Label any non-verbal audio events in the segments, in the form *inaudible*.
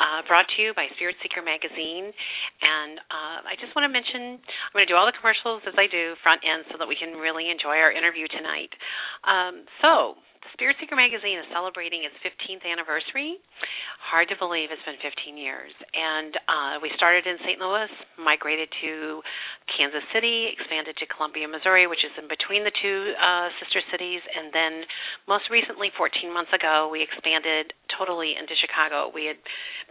uh, brought to you by Spirit Seeker Magazine. And uh, I just want to mention I'm going to do all the commercials as I do front end so that we can really enjoy our interview tonight. Um, so, Spirit Seeker Magazine is celebrating its 15th anniversary. Hard to believe it's been 15 years. And uh, we started in St. Louis, migrated to Kansas City, expanded to Columbia, Missouri, which is in between the two uh, sister cities, and then most recently, 14 months ago, we expanded totally into Chicago. We had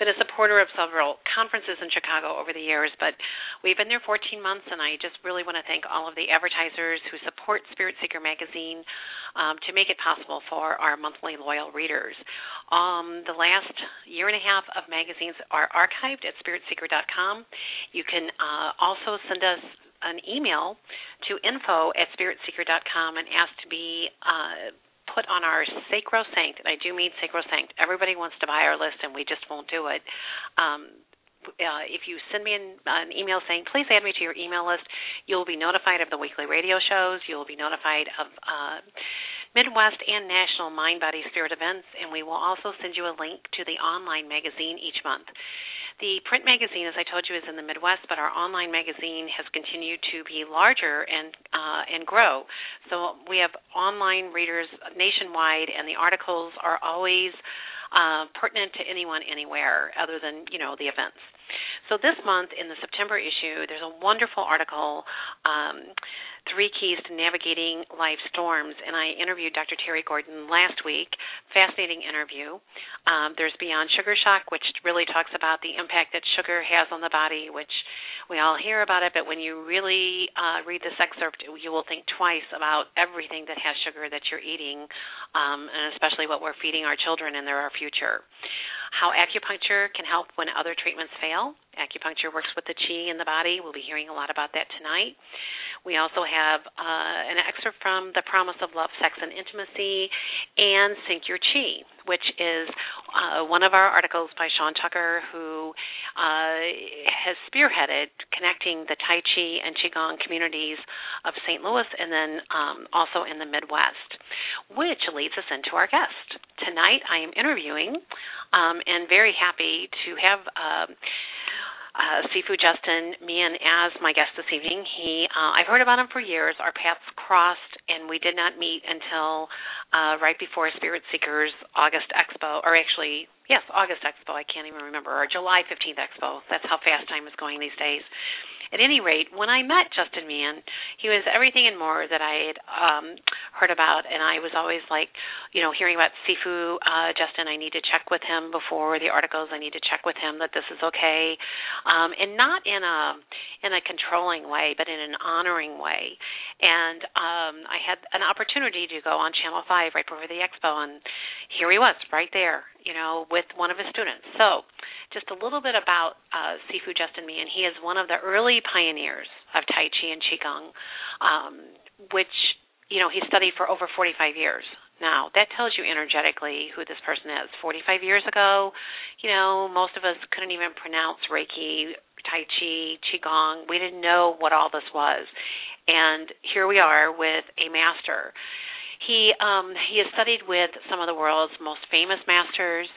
been a supporter of several conferences in Chicago over the years, but we've been there 14 months, and I just really want to thank all of the advertisers who support Spirit Seeker Magazine um, to make it possible for our monthly loyal readers. Um, the last year and a half of magazines are archived at spiritseeker.com. You can uh, also send us an email to info at spiritseeker.com and ask to be uh, put on our sacrosanct, and I do mean sacrosanct. Everybody wants to buy our list, and we just won't do it. Um, uh, if you send me an, an, email saying, please add me to your email list, you'll be notified of the weekly radio shows. You'll be notified of uh, Midwest and national Mind, Body, Spirit events, and we will also send you a link to the online magazine each month. The print magazine, as I told you, is in the Midwest, but our online magazine has continued to be larger and uh, and grow. So we have online readers nationwide, and the articles are always uh, pertinent to anyone anywhere other than you know the events. So this month in the September issue, there's a wonderful article, um, Three Keys to Navigating Life Storms, and I interviewed Dr. Terry Gordon last week. Fascinating interview. Um, there's Beyond Sugar Shock, which really talks about the impact that sugar has on the body, which we all hear about it, but when you really uh, read this excerpt, you will think twice about everything that has sugar that you're eating, um, and especially what we're feeding our children, and they're our future how acupuncture can help when other treatments fail. Acupuncture works with the chi in the body. We'll be hearing a lot about that tonight. We also have uh, an excerpt from The Promise of Love, Sex, and Intimacy and Sync Your Chi, which is uh, one of our articles by Sean Tucker, who uh, has spearheaded connecting the Tai Chi and Qigong communities of St. Louis and then um, also in the Midwest, which leads us into our guest. Tonight I am interviewing um, and very happy to have. Uh, uh, Sifu Justin Meehan as my guest this evening. He, uh, I've heard about him for years. Our paths crossed, and we did not meet until uh, right before Spirit Seekers August Expo, or actually, yes, August Expo. I can't even remember, or July 15th Expo. That's how fast time is going these days. At any rate, when I met Justin Meehan, he was everything and more that I had um, heard about, and I was always like, you know, hearing about Sifu uh, Justin. I need to check with him before the articles. I need to check with him that this is okay, um, and not in a in a controlling way, but in an honoring way. And um, I had an opportunity to go on Channel Five right before the expo, and here he was, right there, you know, with one of his students. So just a little bit about uh, Sifu Justin Meehan. He is one of the early pioneers of Tai Chi and Qigong, um, which you know he studied for over 45 years. Now that tells you energetically who this person is. 45 years ago, you know, most of us couldn't even pronounce Reiki, Tai Chi, Qigong. We didn't know what all this was, and here we are with a master. He um, he has studied with some of the world's most famous masters.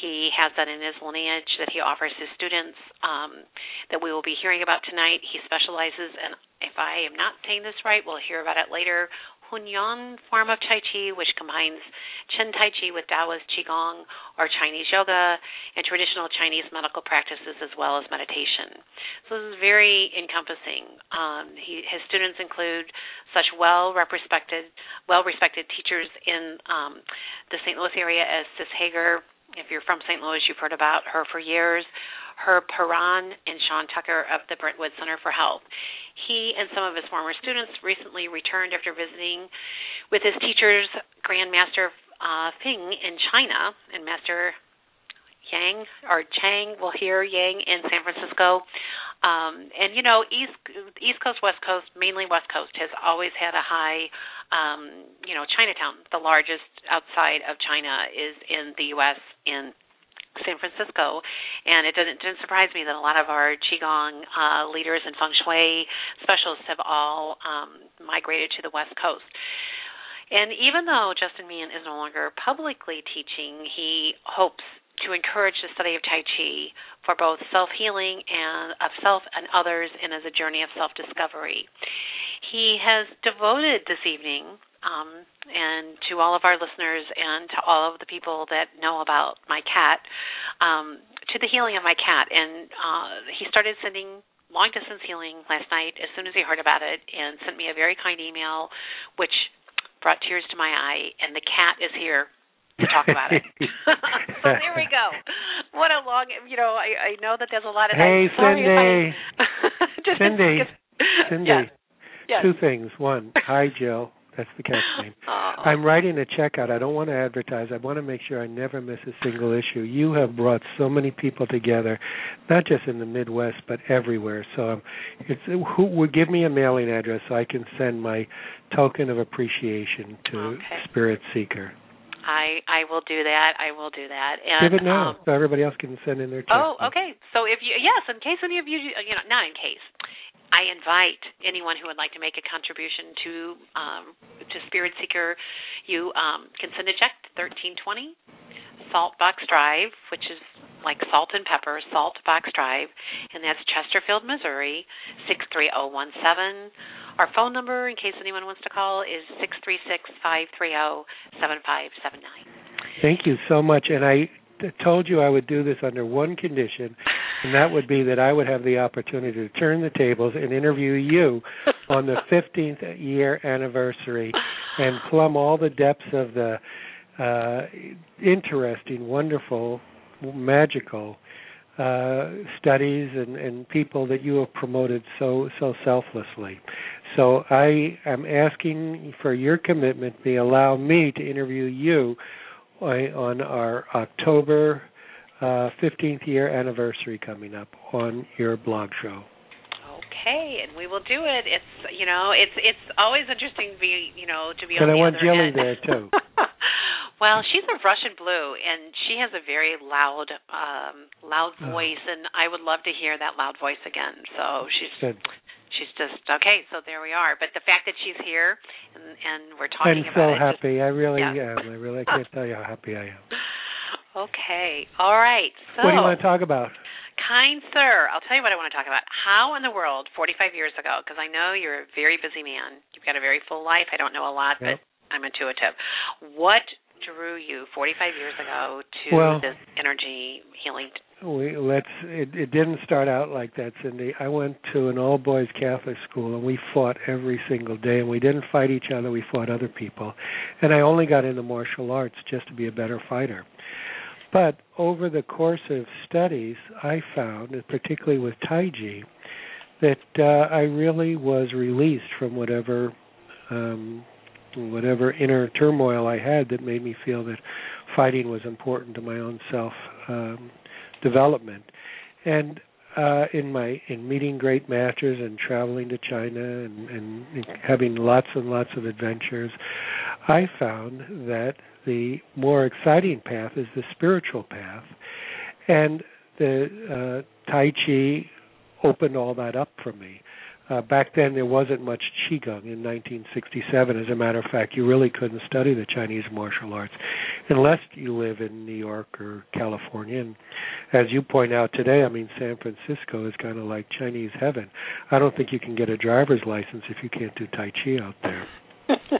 He has that in his lineage that he offers his students um, that we will be hearing about tonight. He specializes in, if I am not saying this right, we'll hear about it later, Hunyuan form of Tai Chi, which combines Chen Tai Chi with Taoist Qigong or Chinese yoga and traditional Chinese medical practices as well as meditation. So this is very encompassing. Um, he, his students include such well respected well respected teachers in um, the St. Louis area as Sis Hager. If you're from St. Louis, you've heard about her for years. Herb Paran and Sean Tucker of the Brentwood Center for Health. He and some of his former students recently returned after visiting with his teachers, Grandmaster uh, Feng in China and Master Yang or Chang We'll hear Yang in San Francisco. Um, and you know, East East Coast, West Coast, mainly West Coast has always had a high. Um, you know, Chinatown, the largest outside of China, is in the U.S. in San Francisco, and it didn't, didn't surprise me that a lot of our qigong uh, leaders and feng shui specialists have all um, migrated to the West Coast. And even though Justin Meehan is no longer publicly teaching, he hopes to encourage the study of Tai Chi for both self healing and of self and others and as a journey of self discovery. He has devoted this evening um, and to all of our listeners and to all of the people that know about my cat um, to the healing of my cat. And uh, he started sending long distance healing last night as soon as he heard about it and sent me a very kind email, which brought tears to my eye. And the cat is here to talk about it. *laughs* *laughs* so there we go. What a long, you know, I, I know that there's a lot of. Hey, Cynde. I, Cynde. *laughs* Cynde. Yes. Yes. Two things. One, hi Jill. That's the cat's name. *laughs* Oh. I'm writing a checkout. I don't want to advertise. I want to make sure I never miss a single issue. You have brought so many people together, not just in the Midwest but everywhere. So um, it's who would give me a mailing address so I can send my token of appreciation to Okay. Spirit Seeker. I I will do that. I will do that. And, Give it now Um, so everybody else can send in their check. oh, okay. So if you yes, in case any of you you know not in case. I invite anyone who would like to make a contribution to um, to Spirit Seeker. You um, can send a check to thirteen twenty, Salt Box Drive, which is like salt and pepper, Salt Box Drive, and that's Chesterfield, Missouri six three zero one seven. Our phone number, in case anyone wants to call, is six three six five three zero seven five seven nine. Thank you so much. And I told you I would do this under one condition, and that would be that I would have the opportunity to turn the tables and interview you *laughs* on the 15th year anniversary and plumb all the depths of the uh, interesting, wonderful, magical uh, studies and, and people that you have promoted so so selflessly. So I am asking for your commitment to allow me to interview you on on our October uh, 15th year anniversary coming up on your blog show. Okay, and we will do it. It's you know, it's it's always interesting to be you know to be And on I want Jilly end. there, too. *laughs* well, she's a Russian blue, and she has a very loud, um loud Oh. voice, and I would love to hear that loud voice again. So she's Good. she's just okay. So there we are. But the fact that she's here and and we're talking I'm so about it. just- happy. I really Yeah. am. I really I can't tell you how happy I am. *laughs* Okay. All right. So what do you want to talk about? Kind sir, I'll tell you what I want to talk about. How in the world, 45 years ago, because I know you're a very busy man, you've got a very full life. I don't know a lot, Yep. but I'm intuitive. What drew you 45 years ago to Well- this energy healing? we let's it, it didn't start out like that cynde i went to an all boys catholic school and we fought every single day and we didn't fight each other we fought other people and i only got into martial arts just to be a better fighter but over the course of studies i found particularly with tai chi that uh, i really was released from whatever um whatever inner turmoil i had that made me feel that fighting was important to my own self um development. And uh in my in meeting great masters and traveling to China and, and having lots and lots of adventures I found that the more exciting path is the spiritual path. And the uh tai chi opened all that up for me uh, back then, there wasn't much qigong in 1967. As a matter of fact, you really couldn't study the Chinese martial arts unless you live in New York or California. And as you point out today, I mean, San Francisco is kind of like Chinese heaven. I don't think you can get a driver's license if you can't do Tai Chi out there. *laughs*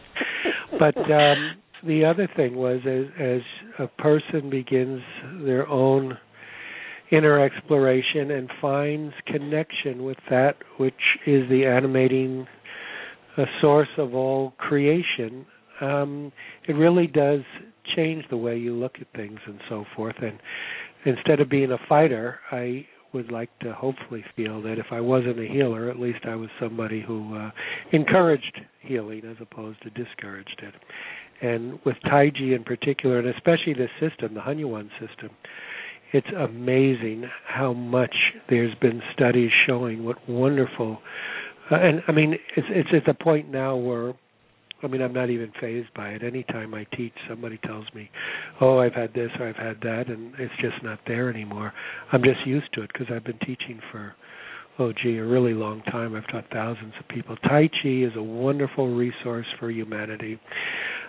but um, the other thing was, as, as a person begins their own inner exploration and finds connection with that which is the animating uh, source of all creation, um, it really does change the way you look at things and so forth. And instead of being a fighter, I would like to hopefully feel that if I wasn't a healer, at least I was somebody who uh, encouraged healing as opposed to discouraged it. And with Taiji in particular, and especially this system, the Hunyuan system, it's amazing how much there's been studies showing what wonderful uh, and I mean it's it's at the point now where I mean I'm not even phased by it. Anytime I teach somebody tells me, "Oh, I've had this or I've had that," and it's just not there anymore. I'm just used to it because I've been teaching for oh gee, a really long time. I've taught thousands of people. Tai Chi is a wonderful resource for humanity.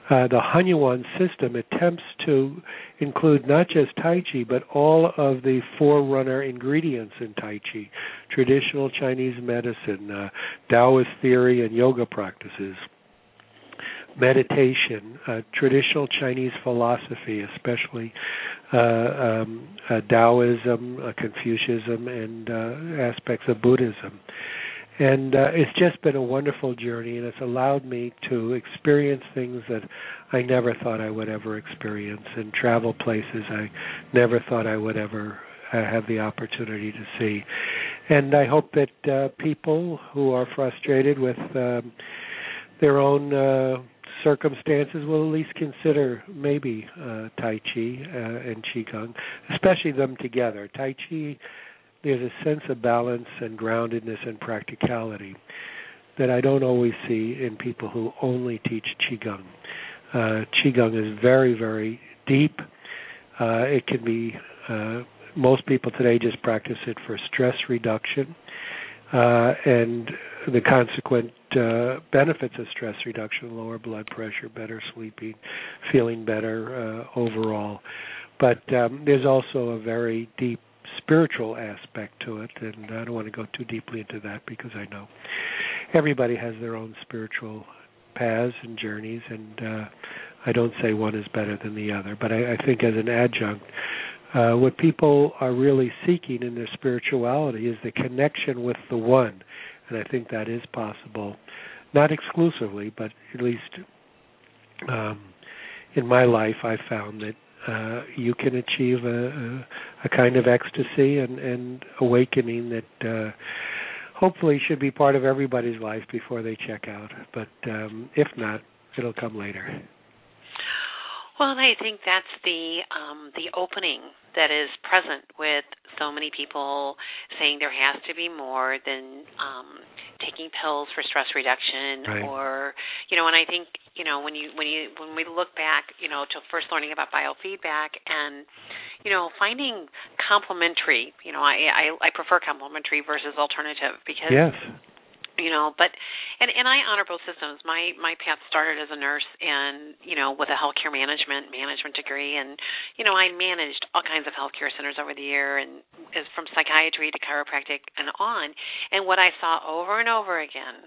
Uh, the Hunyuan system attempts to include not just Tai Chi, but all of the forerunner ingredients in Tai Chi traditional Chinese medicine, uh, Taoist theory, and yoga practices. Meditation, uh, traditional Chinese philosophy, especially uh, um, uh, Taoism, uh, Confucianism, and aspects of Buddhism. And uh, it's just been a wonderful journey and it's allowed me to experience things that I never thought I would ever experience and travel places I never thought I would ever uh, have the opportunity to see. And I hope that uh, people who are frustrated with um, their own uh, circumstances will at least consider maybe uh, Tai Chi uh, and Qigong, especially them together. Tai Chi there's a sense of balance and groundedness and practicality that I don't always see in people who only teach qigong. Uh, qigong is very, very deep. Uh, it can be uh, most people today just practice it for stress reduction uh, and the consequent uh, benefits of stress reduction: lower blood pressure, better sleeping, feeling better uh, overall. But um, there's also a very deep spiritual aspect to it, and I don't want to go too deeply into that because I know everybody has their own spiritual paths and journeys, and uh, I don't say one is better than the other, but I, I think as an adjunct, uh, what people are really seeking in their spirituality is the connection with the one, and I think that is possible, not exclusively, but at least um, in my life, I found that uh, you can achieve a, a, kind of ecstasy and, and awakening that uh, hopefully should be part of everybody's life before they check out. But um, if not, it'll come later. Well, I think that's the um, the opening that is present with so many people saying there has to be more than um, taking pills for stress reduction, right. or you know. And I think you know when you when you when we look back, you know, to first learning about biofeedback and you know finding complementary. You know, I I, I prefer complementary versus alternative because yes you know but and and i honor both systems. My my path started as a nurse and you know with a healthcare management management degree. And you know i managed all kinds of healthcare centers over the year and as from psychiatry to chiropractic and on. And what i saw over and over again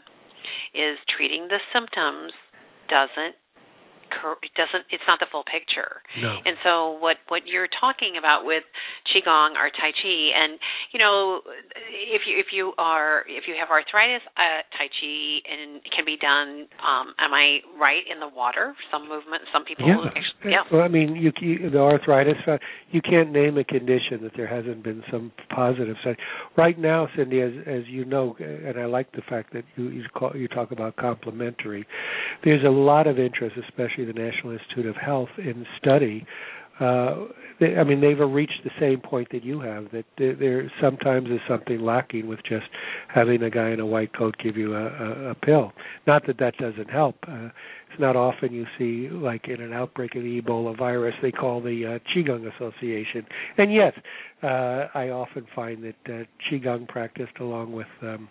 is treating the symptoms doesn't it doesn't it's not the full picture no. and so what what you're talking about with qigong or tai chi and you know if you if you are if you have arthritis uh, tai chi and can be done um am i right in the water some movement some people yeah, actually, yeah. well i mean you, you the arthritis uh, you can't name a condition that there hasn't been some positive side right now cynde as as you know and i like the fact that you you, call, you talk about complementary there's a lot of interest especially the National Institute of Health in study. Uh, they, I mean, they've reached the same point that you have. That there, sometimes is something lacking with just having a guy in a white coat give you a, a, a pill. Not that that doesn't help. Uh, it's not often you see, like in an outbreak of the Ebola virus, they call the uh, Qigong Association. And yes, uh, I often find that uh, Qigong practiced along with um,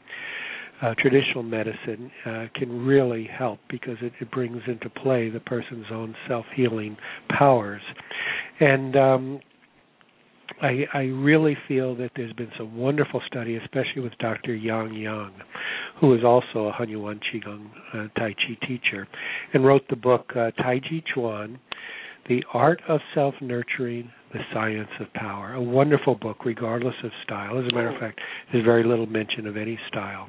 traditional medicine uh, can really help because it, it, brings into play the person's own self-healing powers. And um, I, I, really feel that there's been some wonderful study, especially with Dr. Yang Yang, who is also a Hunyuan Qigong uh, Tai Chi teacher, and wrote the book uh, Tai Chi Chuan, The Art of Self-Nurturing the Science of Power. A wonderful book, regardless of style. As a matter of fact, there's very little mention of any style.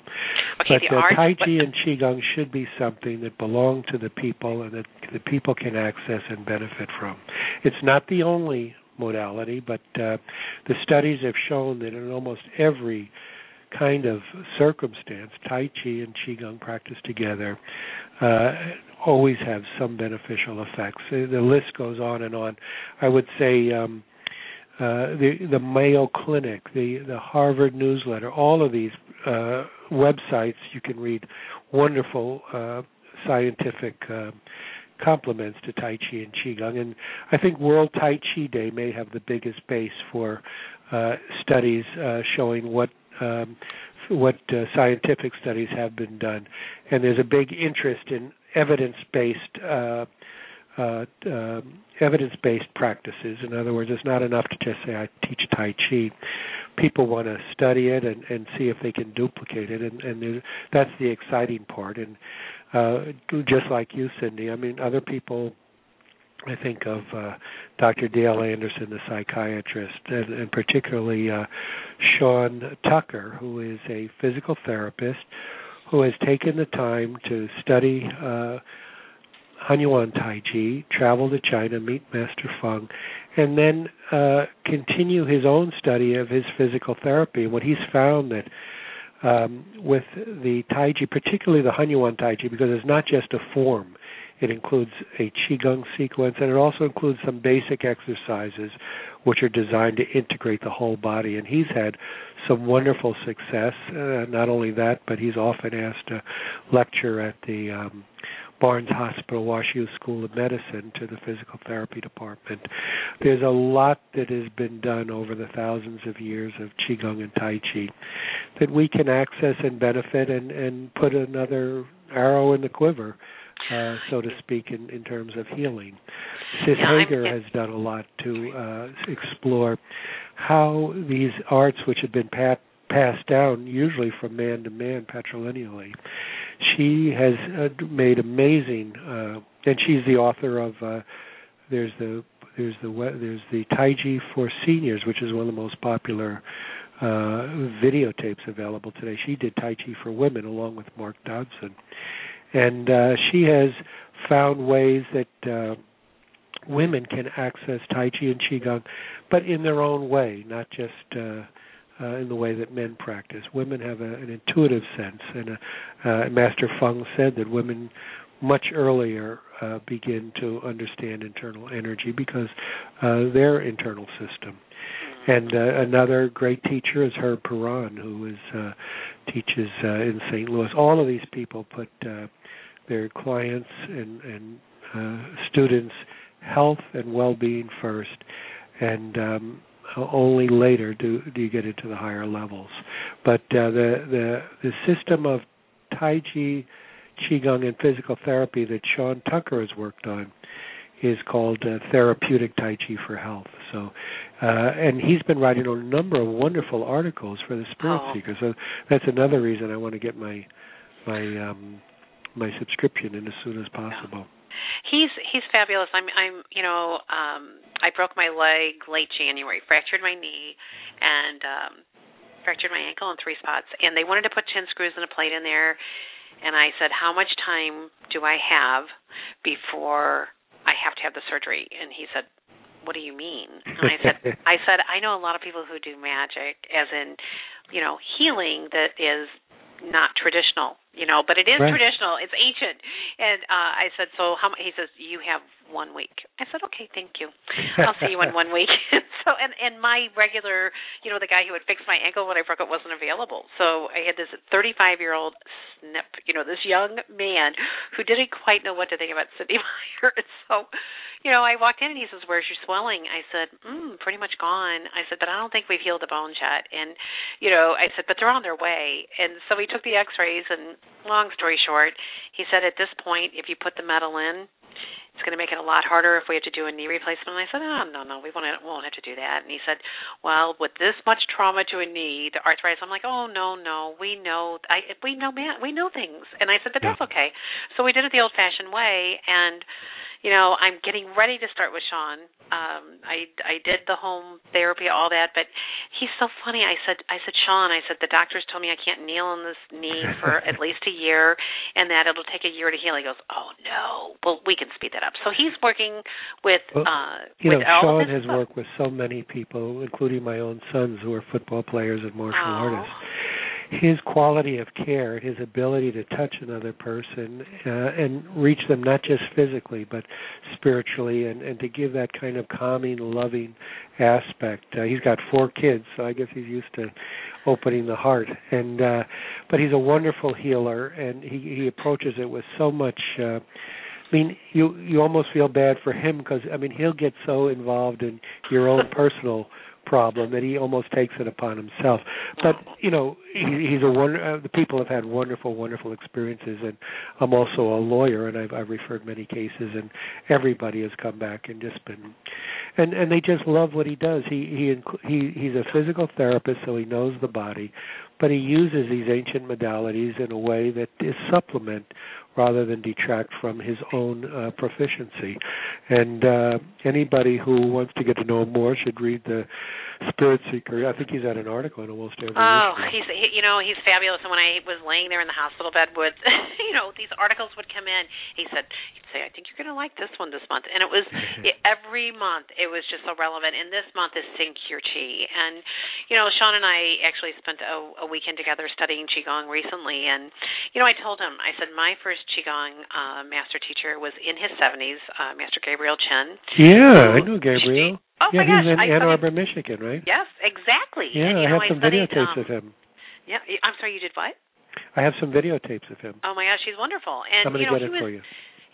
Okay, but uh, Tai Chi and Qigong should be something that belong to the people and that the people can access and benefit from. It's not the only modality, but uh, the studies have shown that in almost every kind of circumstance, Tai Chi and Qigong practiced together uh, always have some beneficial effects. The list goes on and on. I would say um, uh, the the Mayo Clinic, the the Harvard newsletter, all of these uh, websites you can read wonderful uh, scientific uh, complements to Tai Chi and Qigong. And I think World Tai Chi Day may have the biggest base for uh, studies uh, showing what um, what uh, scientific studies have been done, and there's a big interest in evidence-based uh, uh, uh, evidence-based practices. In other words, it's not enough to just say I teach Tai Chi. People want to study it and, and see if they can duplicate it, and, and that's the exciting part. And uh, just like you, Cynde, I mean, other people. I think of uh, Dr. Dale Anderson, the psychiatrist, and, and particularly uh, Sean Tucker, who is a physical therapist who has taken the time to study uh, Hunyuan Tai Chi, travel to China, meet Master Fung, and then uh, continue his own study of his physical therapy. What he's found that um, with the Tai Chi, particularly the Hunyuan Tai Chi, because it's not just a form. It includes a Qigong sequence and it also includes some basic exercises which are designed to integrate the whole body. And he's had some wonderful success. Uh, not only that, but he's often asked to lecture at the um, Barnes Hospital, WashU School of Medicine to the physical therapy department. There's a lot that has been done over the thousands of years of Qigong and Tai Chi that we can access and benefit and, and put another arrow in the quiver, uh, so to speak, in, in terms of healing. Sis yeah, Hager has done a lot to uh, explore how these arts, which have been pat- passed down usually from man to man patrilineally, she has uh, made amazing, uh, and she's the author of uh, there's the there's the there's the Tai Chi for seniors, which is one of the most popular uh, videotapes available today. She did Tai Chi for women along with Mark Dodson, and uh, she has found ways that uh, women can access Tai Chi and Qigong, but in their own way, not just. Uh, uh, in the way that men practice. Women have a, an intuitive sense, and uh, uh, Master Fung said that women much earlier uh, begin to understand internal energy because uh, their internal system. And uh, another great teacher is Herb Peron, who is uh, teaches uh, in St. Louis. All of these people put uh, their clients and, and uh, students' health and well-being first, and um, only later do do you get into the higher levels. But uh, the the the system of Tai Chi, Qigong, and physical therapy that Sean Tucker has worked on is called uh, therapeutic Tai Chi for health. So, uh, and he's been writing a number of wonderful articles for the Spirit oh. Seeker. So that's another reason I want to get my my um, my subscription in as soon as possible. He's he's fabulous. I'm I'm you know um I broke my leg late January, fractured my knee, and um fractured my ankle in three spots. And they wanted to put ten screws and a plate in there, and I said, how much time do I have before I have to have the surgery? And he said, what do you mean? And I said, *laughs* I said I know a lot of people who do magic, as in, you know, healing that is not traditional, you know, but it is right. traditional. It's ancient. And uh I said, so how? He says, you have one week. I said, okay, thank you. I'll see you in *laughs* one week. *laughs* so, and and my regular, you know, the guy who would fix my ankle when I broke it wasn't available. So I had this 35 year old snip, you know, this young man who didn't quite know what to think about Cynde *laughs* Meyer. so, you know, I walked in and he says, "Where's your swelling?" I said, "Mm, pretty much gone." I said, "But I don't think we've healed the bones yet." And, you know, I said, "But they're on their way." And so he took the X-rays, and long story short, he said, "At this point, if you put the metal in, it's going to make it a lot harder if we have to do a knee replacement. And I said, oh, no, no, we won't, won't have to do that. And he said, well, with this much trauma to a knee, the arthritis. I'm like, oh, no, no, we know, I, we know, man, we know things. And I said, but that's okay. So we did it the old-fashioned way, and you know, I'm getting ready to start with Sean. Um, I I did the home therapy, all that, but he's so funny. I said I said Sean, I said the doctors told me I can't kneel on this knee for *laughs* at least a year, and that it'll take a year to heal. He goes, oh no, well we can speed that up. So he's working with well, uh, you with know, Sean has stuff. worked with so many people, including my own sons who are football players and martial Oh. artists his quality of care, his ability to touch another person uh, and reach them not just physically but spiritually, and and to give that kind of calming, loving aspect. Uh, he's got four kids, so I guess he's used to opening the heart. And uh, but he's a wonderful healer, and he he approaches it with so much. Uh, I mean, you you almost feel bad for him because I mean he'll get so involved in your own personal problem that he almost takes it upon himself. But you know, he, he's a wonder. Uh, the people have had wonderful, wonderful experiences, and I'm also a lawyer, and I've, I've referred many cases, and everybody has come back and just been, and and they just love what he does. He he he he's a physical therapist, so he knows the body, but he uses these ancient modalities in a way that is supplement rather than detract from his own uh, proficiency. And uh, anybody who wants to get to know him more should read the Spirit Seeker. I think he's had an article in almost every. Oh, issue. he's he, you know he's fabulous. And when I was laying there in the hospital bed with, *laughs* you know, these articles would come in. He said he'd say, "I think you're going to like this one this month," and it was *laughs* it, every month it was just so relevant. And this month is Sync Your Chi, and you know Sean and I actually spent a, a weekend together studying qigong recently, and you know I told him I said my first qigong uh, master teacher was in his 70s, uh, Master Gabriel Chen. Yeah, I know Gabriel. Oh yeah, my gosh, he's in I Ann Arbor, Michigan, right? Yes, exactly. Yeah, and, you I know, have some studied, videotapes um, of him. Yeah, I'm sorry, you did what? I have some videotapes of him. Oh my gosh, he's wonderful. And I'm going you to know, get it was for you.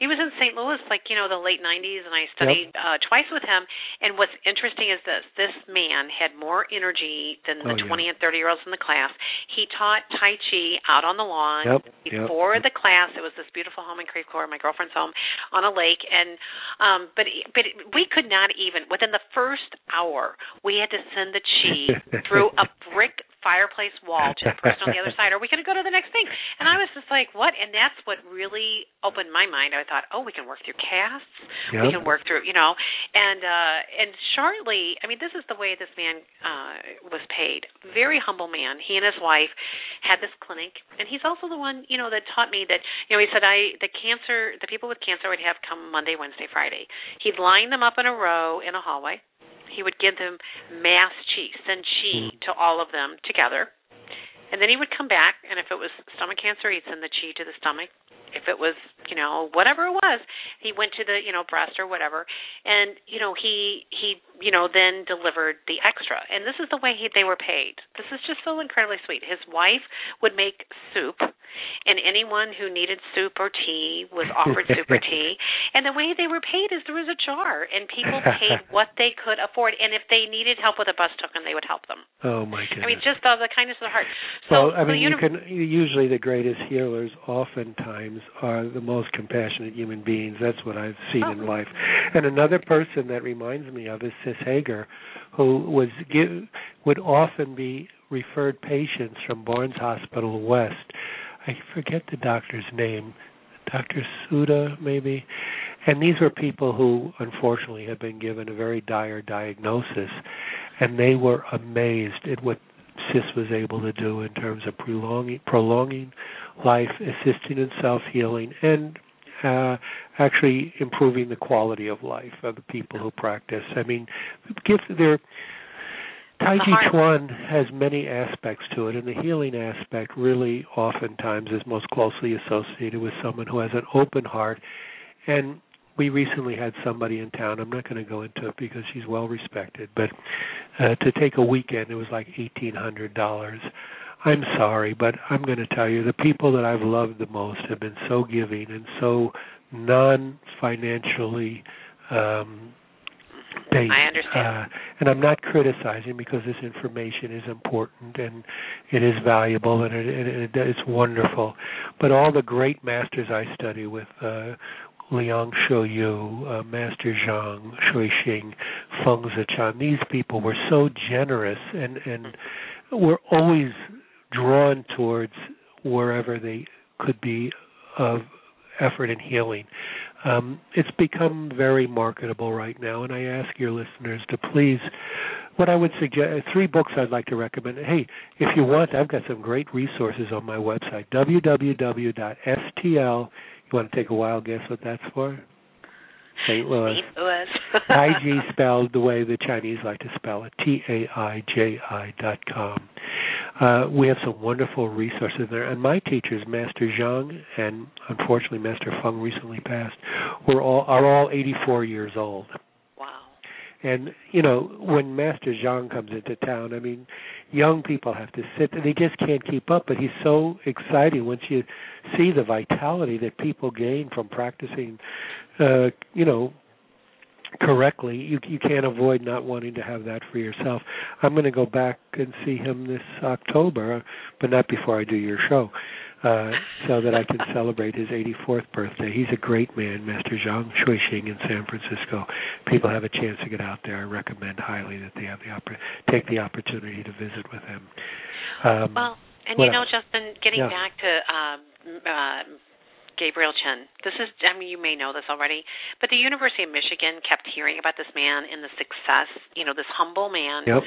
He was in St. Louis like, you know, the late 90s and I studied uh twice with him. And what's interesting is this, this man had more energy than the Oh, yeah. 20 and 30 year olds in the class. He taught tai chi out on the lawn. Yep, yep. Before the class, it was this beautiful home in Creve Coeur, my girlfriend's home, on a lake, and um, but but we could not even within the first hour we had to send the chi *laughs* through a brick fireplace wall to the person on the other *laughs* side. Are we going to go to the next thing? And I was just like, what? And that's what really opened my mind. I thought, oh, we can work through casts. We can work through, you know, and uh and shortly, I mean, this is the way this man uh was paid. Very humble man. He and his wife had this clinic, and he's also the one, you know, that taught me that, you know, he said I the cancer, the people with cancer would have come Monday, Wednesday, Friday. He'd line them up in a row in a hallway. He would give them mass cheese, send chi mm-hmm. to all of them together. And then he would come back, and if it was stomach cancer, he'd send the chi to the stomach. If it was, you know, whatever it was, he went to the, you know, breast or whatever, and you know, he he, you know, then delivered the extra. And this is the way he, they were paid. This is just so incredibly sweet. His wife would make soup, and anyone who needed soup or tea was offered soup or tea. *laughs* And the way they were paid is there was a jar, and people *laughs* paid what they could afford. And if they needed help with a bus token, they would help them. Oh my goodness. I mean, just of the kindness of the heart. So, well, I mean, you can usually the greatest healers oftentimes are the most compassionate human beings. That's what I've seen in Oh. life. And another person that reminds me of is Sis Hager, who was give, would often be referred patients from Barnes Hospital West. I forget the doctor's name, Dr. Suda maybe. And these were people who unfortunately had been given a very dire diagnosis and they were amazed at what Sis was able to do in terms of prolonging prolonging life, assisting in self healing, and uh, actually improving the quality of life of the people who practice. I mean, give their Tai The Chi. Chuan has many aspects to it, and the healing aspect really oftentimes is most closely associated with someone who has an open heart. And we recently had somebody in town. I'm not going to go into it because she's well respected, but uh, to take a weekend, it was like eighteen hundred dollars. I'm sorry, but I'm going to tell you the people that I've loved the most have been so giving and so non-financially um, based. I understand. Uh, and I'm not criticizing because this information is important and it is valuable and it, it, it, it's wonderful. But all the great masters I study with, uh, Liang Shouyu, uh, Master Zhang, Shui Xing, Feng Zhiqiang, these people were so generous and and were always drawn towards wherever they could be of effort and healing. Um, it's become very marketable right now, and I ask your listeners to please. What I would suggest, three books I'd like to recommend. Hey, if you want, I've got some great resources on my website, www.stl. Want to take a wild guess what that's for? St. Louis. St. Louis. *laughs* IG spelled the way the Chinese like to spell it, T A I J I dot com. Uh, we have some wonderful resources there. And my teachers, Master Zhang and unfortunately Master Feng recently passed, were all are all 84 years old. And you know, when Master Zhang comes into town, I mean, young people have to sit; they just can't keep up. But he's so exciting once you see the vitality that people gain from practicing, uh, you know, correctly. You you can't avoid not wanting to have that for yourself. I'm going to go back and see him this October, but not before I do your show uh, so that I can celebrate his 84th birthday. He's a great man, Master Zhang Xuexin in San Francisco. People have a chance to get out there. I recommend highly that they have the oppor- take the opportunity to visit with him. Um, well, and you know, else? Justin, getting Yeah. back to um, uh, Gabriel Chen, this is, I mean, you may know this already, but the University of Michigan kept hearing about this man and the success, you know, this humble man. Yep.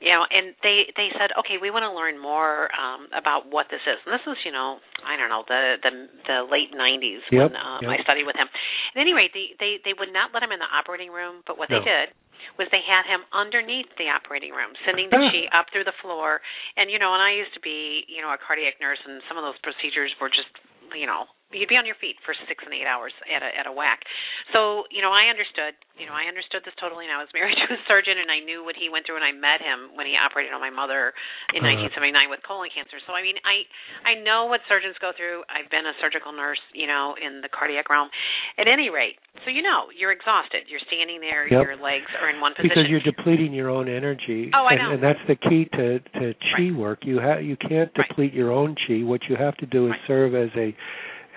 You know and they they said okay we want to learn more um about what this is and this was you know i don't know the the the late 90s Yep, when um, yep. i studied with him at any rate they they they would not let him in the operating room but what they did was they had him underneath the operating room sending the Ah. chi up through the floor and you know and i used to be you know a cardiac nurse and some of those procedures were just you know you'd be on your feet for six and eight hours at a at a whack so you know i understood you know i understood this totally and i was *laughs* married to a surgeon and i knew what he went through and i met him when he operated on my mother in Uh-huh. 1979 with colon cancer so i mean i i know what surgeons go through i've been a surgical nurse you know in the cardiac realm at any rate so you know you're exhausted you're standing there Yep. your legs are in one position because you're depleting your own energy. Oh, I and, know. and that's the key to to chi work. You have you can't Right. deplete your own chi. What you have to do is Right. serve as a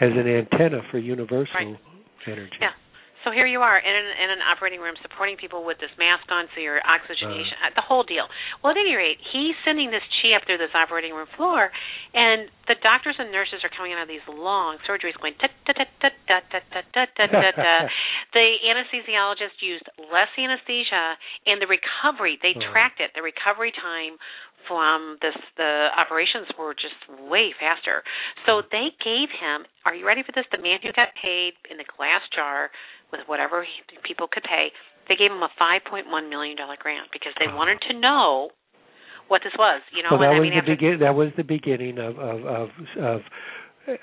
as an antenna for universal energy. Yeah. So here you are in an, in an operating room supporting people with this mask on, so your oxygenation, uh, the whole deal. Well, at any rate, he's sending this chi up through this operating room floor, and the doctors and nurses are coming out of these long surgeries going da da da da da da da da da da. The anesthesiologist used less anesthesia, and the recovery they Oh. tracked it. The recovery time from this the operations were just way faster. So they gave him. Are you ready for this? The man who got paid in the glass jar with whatever he, people could pay. They gave him a 5.1 million dollar grant because they wanted to know what this was. You know, well, that I was mean, the after, begin. That was the beginning of of of, of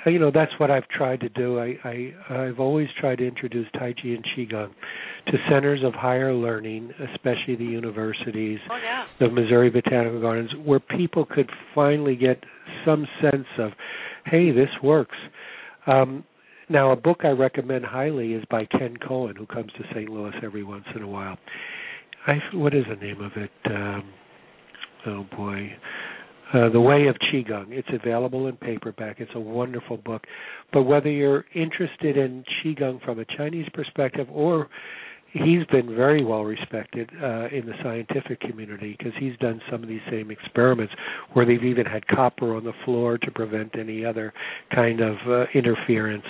you know that's what I've tried to do. I, I I've always tried to introduce Tai Chi and Qigong to centers of higher learning, especially the universities, oh yeah, the Missouri Botanical Gardens, where people could finally get some sense of, hey, this works. Um, now, a book I recommend highly is by Ken Cohen, who comes to St. Louis every once in a while. I what is the name of it? Um, oh boy, uh, The Way of Qigong. It's available in paperback. It's a wonderful book. But whether you're interested in Qigong from a Chinese perspective or he's been very well respected uh, in the scientific community because he's done some of these same experiments where they've even had copper on the floor to prevent any other kind of uh, interference.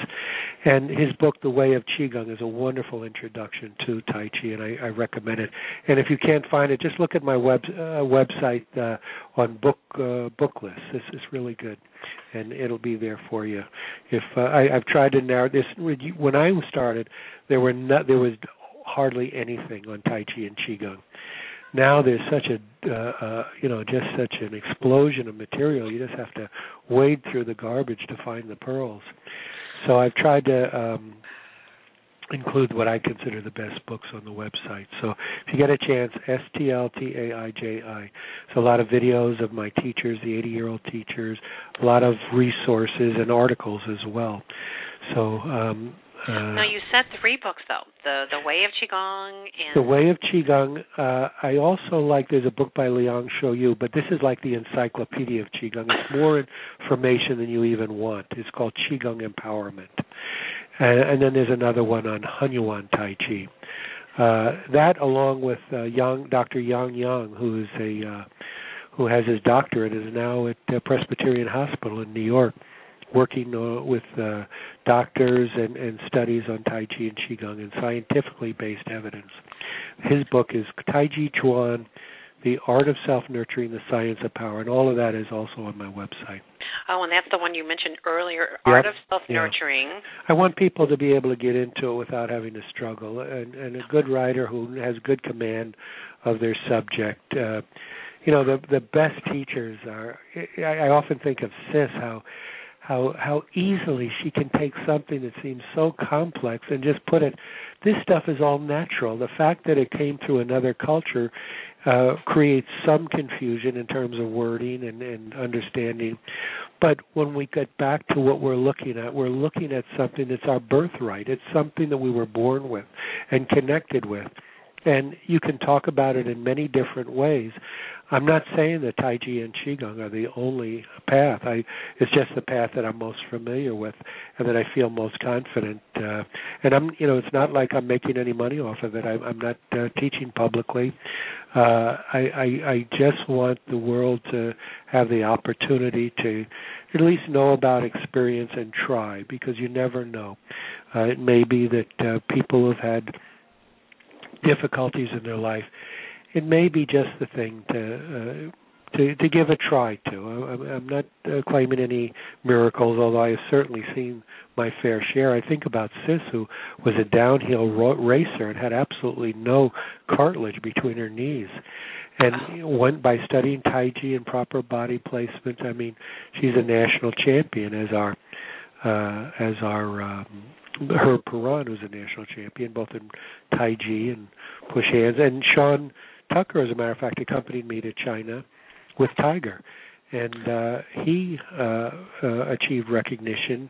And his book, The Way of Qigong, is a wonderful introduction to Tai Chi, and I, I recommend it. And if you can't find it, just look at my web uh, website uh, on book uh, book lists. This is really good, and it'll be there for you. If uh, I, I've tried to narrow this, when I started, there were not there was hardly anything on Tai Chi and Qigong. Now there's such a uh, uh, you know just such an explosion of material. You just have to wade through the garbage to find the pearls. So I've tried to um, include what I consider the best books on the website. So if you get a chance, S T L T A I J I. So a lot of videos of my teachers, the 80-year-old teachers, a lot of resources and articles as well. So um, uh, now you said three books though: the the Way of Qigong and The Way of Qigong. Uh, I also like. There's a book by Liang Shouyu, but this is like the Encyclopedia of Qigong. It's more information than you even want. It's called Qigong Empowerment, and, and then there's another one on Hunyuan Tai Chi. Uh, that, along with uh, Yang, Dr. Yang Yang, who is a uh, who has his doctorate, is now at uh, Presbyterian Hospital in New York, working uh, with uh, doctors and, and studies on Tai Chi and Qigong and scientifically based evidence. His book is Tai Chi Chuan, The Art of Self Nurturing, The Science of Power, and all of that is also on my website. oh, and that's the one you mentioned earlier: Yep. Art of Self Nurturing. I want people to be able to get into it without having to struggle, and, and a good writer who has good command of their subject. Uh, you know the the best teachers are. I, I often think of Sis how how how easily she can take something that seems so complex and just put it this stuff is all natural. The fact that it came through another culture uh, creates some confusion in terms of wording and, and understanding. But when we get back to what we're looking at we're looking at something that's our birthright. It's something that we were born with and connected with and you can talk about it in many different ways I'm not saying that Tai Chi and Qigong are the only path. I it's just the path that I'm most familiar with and that I feel most confident. Uh, and I'm, you know, it's not like I'm making any money off of it. I, I'm not uh, teaching publicly. Uh, I, I I just want the world to have the opportunity to at least know about experience and try because you never know. Uh, it may be that uh, people have had difficulties in their life it may be just the thing to uh, to to give a try to. I'm, I'm not uh, claiming any miracles, although I have certainly seen my fair share. I think about Sis, who was a downhill ro- racer and had absolutely no cartilage between her knees. And went by studying Tai Chi and proper body placement. I mean, she's a national champion as our uh, as our um, Herb Peron, who's a national champion both in Tai Chi and push hands, and Sean Tucker, as a matter of fact, accompanied me to China with Tiger, and uh, he uh, uh, achieved recognition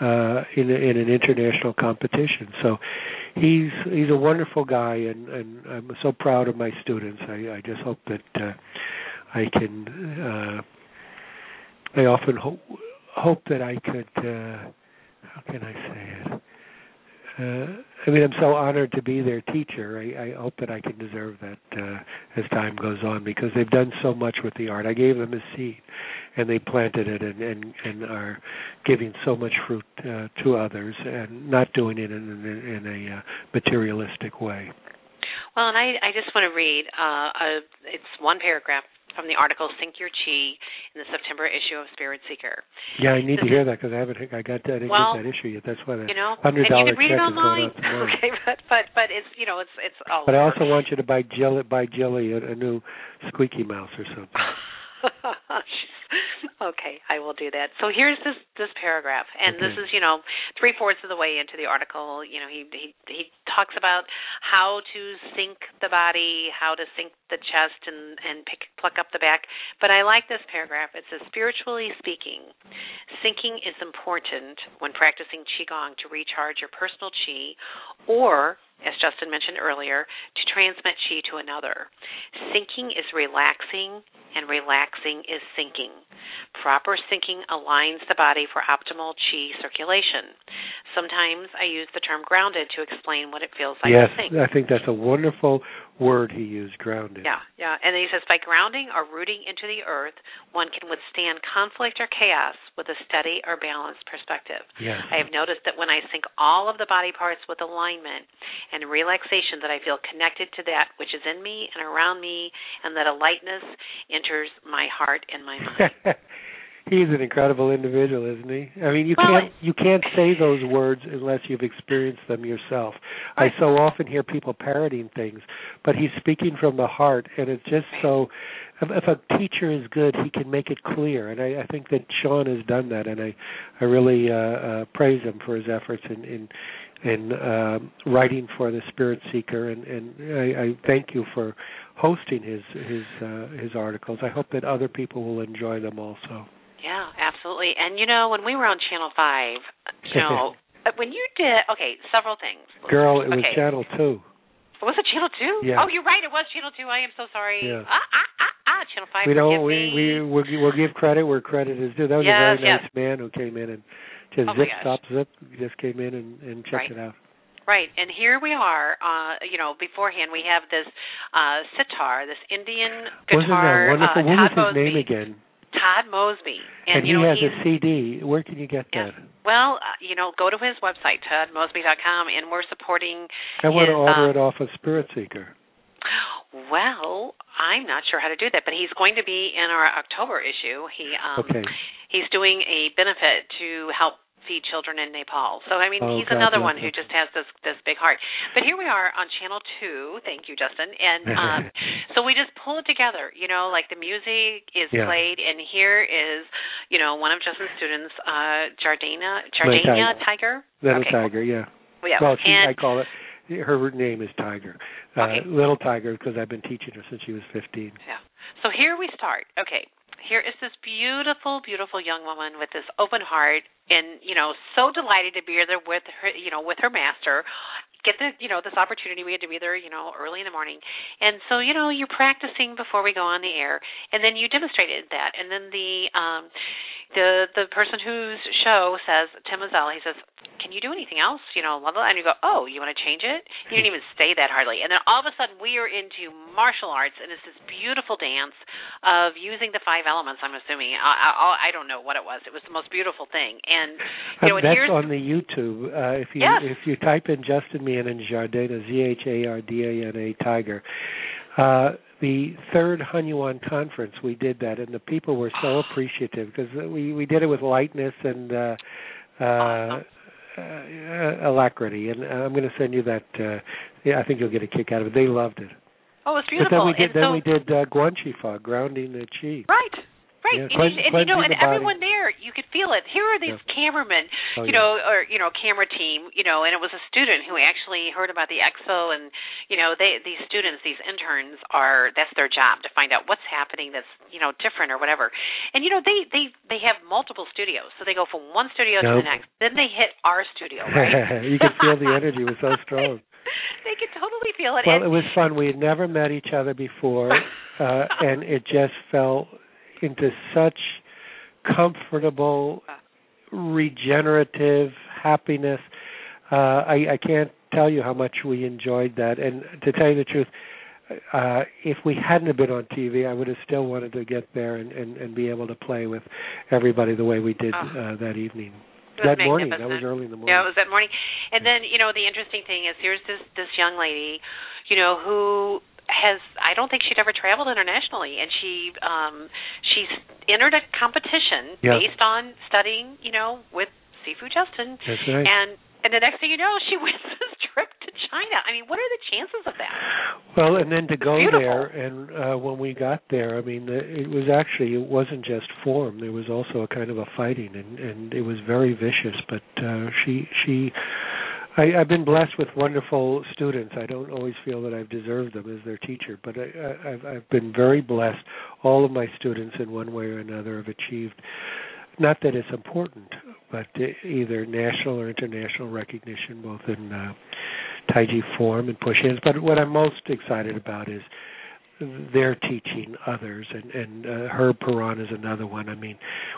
uh, in in an international competition. So he's he's a wonderful guy, and and I'm so proud of my students. I, I just hope that uh, I can. Uh, I often hope hope that I could. Uh, how can I say it? uh, I mean, I'm so honored to be their teacher. I, I hope that I can deserve that uh, as time goes on because they've done so much with the art. I gave them a seed, and they planted it and and, and are giving so much fruit uh, to others and not doing it in, in, in a uh, materialistic way. Well, and I, I just want to read. Uh, a, it's one paragraph from the article "Sink Your Chi" in the September issue of Spirit Seeker. Yeah, I need this to hear that because I haven't. I got that. I didn't well, get that issue yet. That's why the you know, hundred dollar check is online. going out. *laughs* Okay, but but but it's you know it's it's all. But over. I also want you to buy Jill buy Jilly a, a new squeaky mouse or something. *laughs* okay, I will do that. So here's this this paragraph, and okay. this is you know three fourths of the way into the article. You know, he he he talks about how to sink the body, how to sink the chest, and and pick pluck up the back. But I like this paragraph. It says, spiritually speaking, sinking is important when practicing qigong to recharge your personal qi, or as Justin mentioned earlier, to transmit chi to another. Sinking is relaxing, and relaxing is sinking. Proper sinking aligns the body for optimal chi circulation. Sometimes I use the term grounded to explain what it feels like yes, to sink. I think that's a wonderful word he used, grounded. Yeah, yeah. And he says by grounding or rooting into the earth, one can withstand conflict or chaos with a steady or balanced perspective. Yes. I have noticed that when I sink all of the body parts with alignment and relaxation that I feel connected to that which is in me and around me and that a lightness enters my heart and my mind. *laughs* He's an incredible individual, isn't he? I mean, you well, can't you can't say those words unless you've experienced them yourself. I so often hear people parroting things, but he's speaking from the heart, and it's just so. If, a teacher is good, he can make it clear, and I, I think that Sean has done that, and I I really uh, uh, praise him for his efforts in in in uh, writing for the Spirit Seeker, and and I, I thank you for hosting his his uh, his articles. I hope that other people will enjoy them also. Yeah, absolutely. And you know, when we were on Channel Five, *laughs* you know, when you did okay, several things. Girl, it was okay. Channel Two. Was it Channel Two? Yeah. Oh, you're right. It was Channel Two. I am so sorry. Yeah. Ah, ah, ah, ah. Channel Five. We don't. We me. we we'll, we'll give credit where credit is due. That was Yes, a very yes. nice man who came in and just Oh zip stop zip just came in and and checked Right. it out. Right, and here we are. Uh, you know, beforehand we have this uh, sitar, this Indian guitar. Wasn't that wonderful? Uh, what was his name again? Todd Mosby, and, he you know has a CD. Where can you get that? well, uh, you know, go to his website toddmosby.com, and we're supporting. I want to order um, it off of Spirit Seeker. Well, I'm not sure how to do that, but he's going to be in our October issue. He um Okay. he's doing a benefit to help feed children in Nepal. So I mean, oh, he's God another bless one who just has this this big heart. But here we are on channel 2. Thank you, Justin. And *laughs* um so we just pull it together, you know, like the music is Yeah. played and here is, you know, one of Justin's students, uh Zhardana Jardania Tiger. Little okay. Tiger, yeah. Well, yeah. Well, she, and I call it. Her name is Tiger. Uh, Okay. Little Tiger because I've been teaching her since she was 15. Yeah. So here we start. Okay. Here is this beautiful, beautiful young woman with this open heart and, you know, so delighted to be there with her, you know, with her master. Get the, you know, this opportunity. We had to be there, you know, early in the morning. And so, you know, you're practicing before we go on the air. And then you demonstrated that. And then the, um, the, the person whose show says, Tim Mazzella, he says, can you do anything else? You know, blah, blah. And you go, oh, you want to change it? You didn't even say that hardly. And then all of a sudden we are into martial arts, and it's this beautiful dance of using the five elements. I'm assuming. I, I, I don't know what it was. It was the most beautiful thing. And you know, Uh, and that's on the YouTube. Uh, if you Yes. if you type in Justin Meehan Zhardana, Z H A R D A N A Tiger, uh, the third Hunyuan conference, we did that, and the people were so *gasps* appreciative because we we did it with lightness and uh, uh, Awesome. Uh, alacrity. And I'm going to send you that. Uh, yeah, I think you'll get a kick out of it. They loved it. oh, it's But beautiful. then we did and then so, we did uh, Guanchi Fa, grounding the chi. Right. Right, Yeah, and, cleanse- and you know, and body. everyone there, you could feel it. Here are these cameramen, Oh, you yeah. know, or you know, camera team, you know, and it was a student who actually heard about the expo, and you know, they these students, these interns are that's their job to find out what's happening that's you know different or whatever, and you know, they they they have multiple studios, so they go from one studio to the next, then they hit our studio, *laughs* right? you could feel the energy was so strong. *laughs* they could totally feel it. Well, and, it was fun. We had never met each other before, *laughs* uh, and it just fell into such comfortable, regenerative happiness. Uh, I, I can't tell you how much we enjoyed that. And to tell you the truth, uh, if we hadn't have been on TV, I would have still wanted to get there and, and, and be able to play with everybody the way we did Oh. uh, that evening. That morning, that was early in the morning. Yeah, it was that morning. And then, you know, the interesting thing is here's this this young lady, you know, who has I don't think she'd ever traveled internationally and she um she's entered a competition Yeah. based on studying, you know, with Sifu Justin That's right. and and the next thing you know, she *laughs* wins this trip to China. I mean, what are the chances of that? Well, and then to go beautiful. there, and uh, when we got there, I mean, it was actually it wasn't just form. There was also a kind of a fighting, and and it was very vicious. But uh, she she, I, I've been blessed with wonderful students. I don't always feel that I've deserved them as their teacher, but I, I, I've been very blessed. All of my students, in one way or another, have achieved. Not that it's important, but either national or international recognition, both in uh, Taiji form and push hands. But what I'm most excited about is they're teaching others, and and uh, Herb Perron is another one. I mean,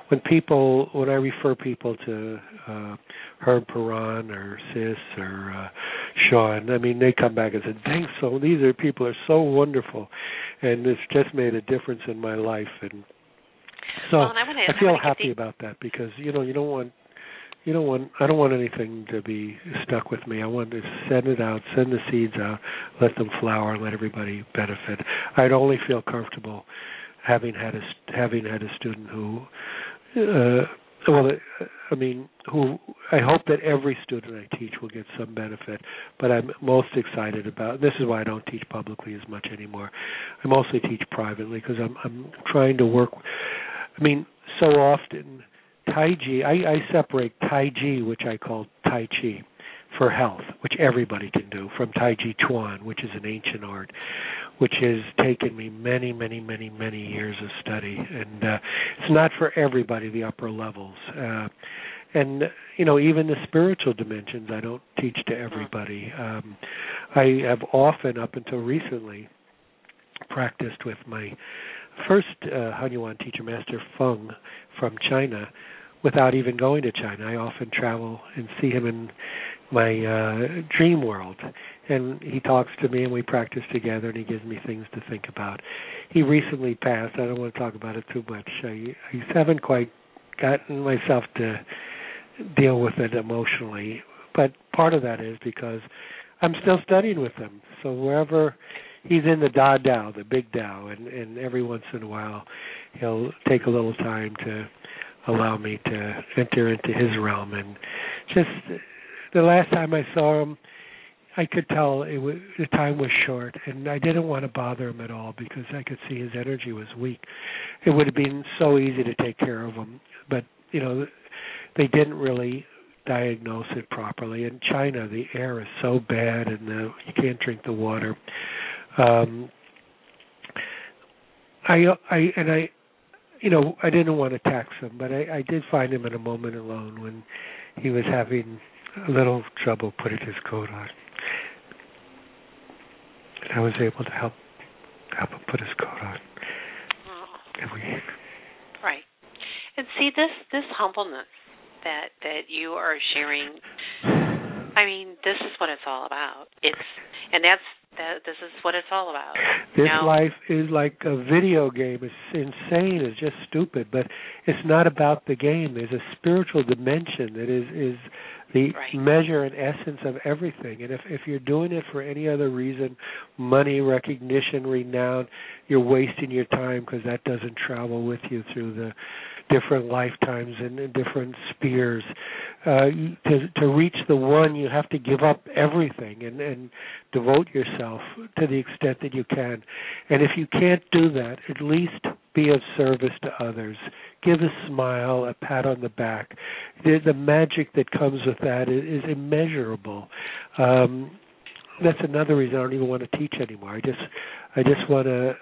when people when I refer people to uh, Herb Perron or Sis or uh, Sean, I mean they come back and say, "Thanks, so these are people are so wonderful," and it's just made a difference in my life, and so Well, and I wanna- I I feel wanna happy the- about that because you know you don't want you don't want I don't want anything to be stuck with me. I want to send it out, send the seeds out, let them flower, and let everybody benefit. I'd only feel comfortable having had a having had a student who, uh, well, I mean, who I hope that every student I teach will get some benefit. But I'm most excited about. This is why I don't teach publicly as much anymore. I mostly teach privately because I'm I'm trying to work. I mean, so often Tai Chi, I, I separate Tai Chi, which I call Tai Chi, for health, which everybody can do, from Tai Chi Chuan, which is an ancient art, which has taken me many, many, many, many years of study. And uh, it's not for everybody, the upper levels. Uh, and, you know, even the spiritual dimensions, I don't teach to everybody. Um, I have often, up until recently, practiced with my first uh, Hunyuan teacher, Master Feng, from China, without even going to China. I often travel and see him in my uh, dream world, and he talks to me, and we practice together, and he gives me things to think about. He recently passed. I don't want to talk about it too much. I, I haven't quite gotten myself to deal with it emotionally, but part of that is because I'm still studying with him. So wherever he's in the Da Dao, the big Dao, and and every once in a while he'll take a little time to allow me to enter into his realm. And just the last time I saw him, I could tell it was, the time was short, and I didn't want to bother him at all because I could see his energy was weak. It would have been so easy to take care of him, but you know, they didn't really diagnose it properly. In China, the air is so bad, and the, you can't drink the water. Um, I, I, and I, you know, I didn't want to tax him, but I, I did find him in a moment alone when he was having a little trouble putting his coat on. And I was able to help help him put his coat on. Oh. And we, Right. And see this this humbleness that that you are sharing. I mean, this is what it's all about. It's and that's that. This is what it's all about. this Now- life is like a video game. It's insane. It's just stupid. But it's not about the game. There's a spiritual dimension that is is the Right. measure and essence of everything. And if if you're doing it for any other reason, money, recognition, renown, you're wasting your time because that doesn't travel with you through the different lifetimes and, different spheres. Uh, to to reach the one, you have to give up everything and and devote yourself to the extent that you can. And if you can't do that, at least be of service to others. Give a smile, a pat on the back. The, the magic that comes with that is, is immeasurable. Um, that's another reason I don't even want to teach anymore. I just, I just want to.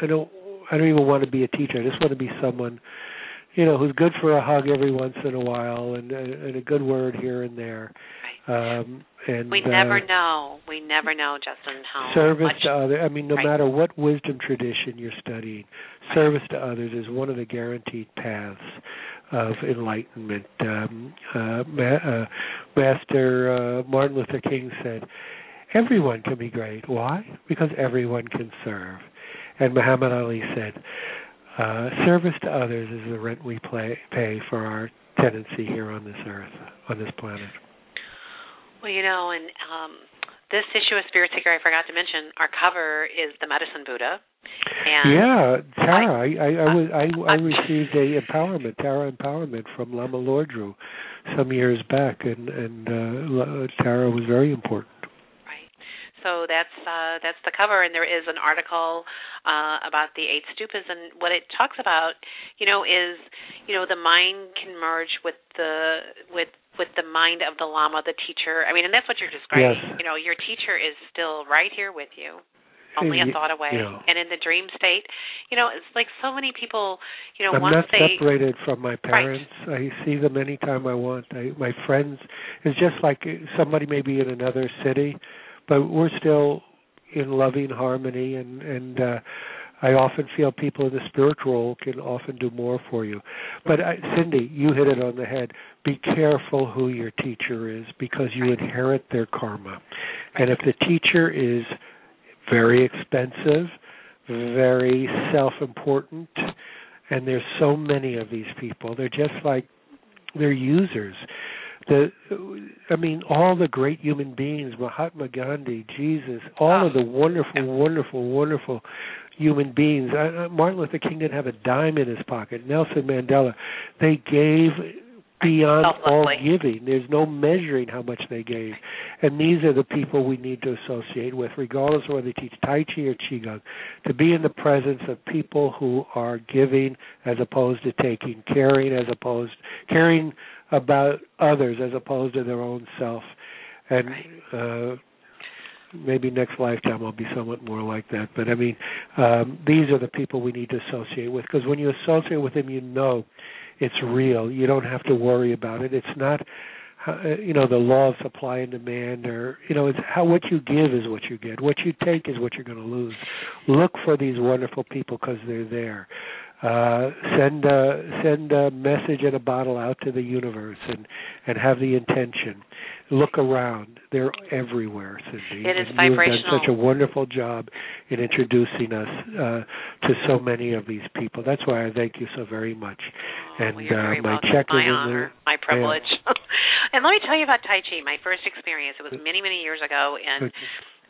I don't. I don't even want to be a teacher. I just want to be someone, you know, who's good for a hug every once in a while and, and a good word here and there. Um, and We uh, never know. We never know, Justin, how service much. to others. I mean, no Right. matter what wisdom tradition you're studying, service to others is one of the guaranteed paths of enlightenment. Um, uh, Ma- uh, Master uh, Martin Luther King said, "Everyone can be great. Why? Because everyone can serve." And Muhammad Ali said, uh, "Service to others is the rent we play, pay for our tenancy here on this earth, on this planet." Well, you know, and um, this issue of Spirit Seeker, I forgot to mention, our cover is the Medicine Buddha. And yeah, Tara, I I, I was I I I- received a empowerment, Tara empowerment from Lama Lordru some years back, and and uh, Tara was very important. Right. So that's uh, that's the cover, and there is an article uh, about the eight stupas, and what it talks about, you know, is you know the mind can merge with the with with the mind of the lama, the teacher. I mean, and that's what you're describing. Yes. You know, your teacher is still right here with you, only a thought away, know. and in the dream state. You know, it's like so many people. You know, I'm once not they separated from my parents. I see them anytime I want. I, my friends, it's just like somebody may be in another city, but we're still in loving harmony. And and uh, I often feel people in the spiritual can often do more for you. But I, Cynde, you hit it on the head. Be careful who your teacher is because you inherit their karma. And if the teacher is very expensive, very self-important, and there's so many of these people. They're just like they're users. The I mean, all the great human beings, Mahatma Gandhi, Jesus, all of the wonderful, wonderful, wonderful human beings. Uh, Martin Luther King didn't have a dime in his pocket. Nelson Mandela, they gave beyond all giving. There's no measuring how much they gave. And these are the people we need to associate with, regardless of whether they teach Tai Chi or Qigong, to be in the presence of people who are giving as opposed to taking, caring as opposed caring about others as opposed to their own self. And uh maybe next lifetime I'll be somewhat more like that. But I mean, um, these are the people we need to associate with because when you associate with them, you know it's real. You don't have to worry about it. It's not, uh, you know, the law of supply and demand, or you know, it's how what you give is what you get. What you take is what you're going to lose. Look for these wonderful people because they're there. Uh, send a send a message in a bottle out to the universe and and have the intention. Look around; they're everywhere, Cynde. It is and you've done such a wonderful job in introducing us uh, to so many of these people. That's why I thank you so very much. Oh, and well, uh, very my welcome. check my is in honor, my privilege. *laughs* and let me tell you about Tai Chi. My first experience. It was many, many years ago, and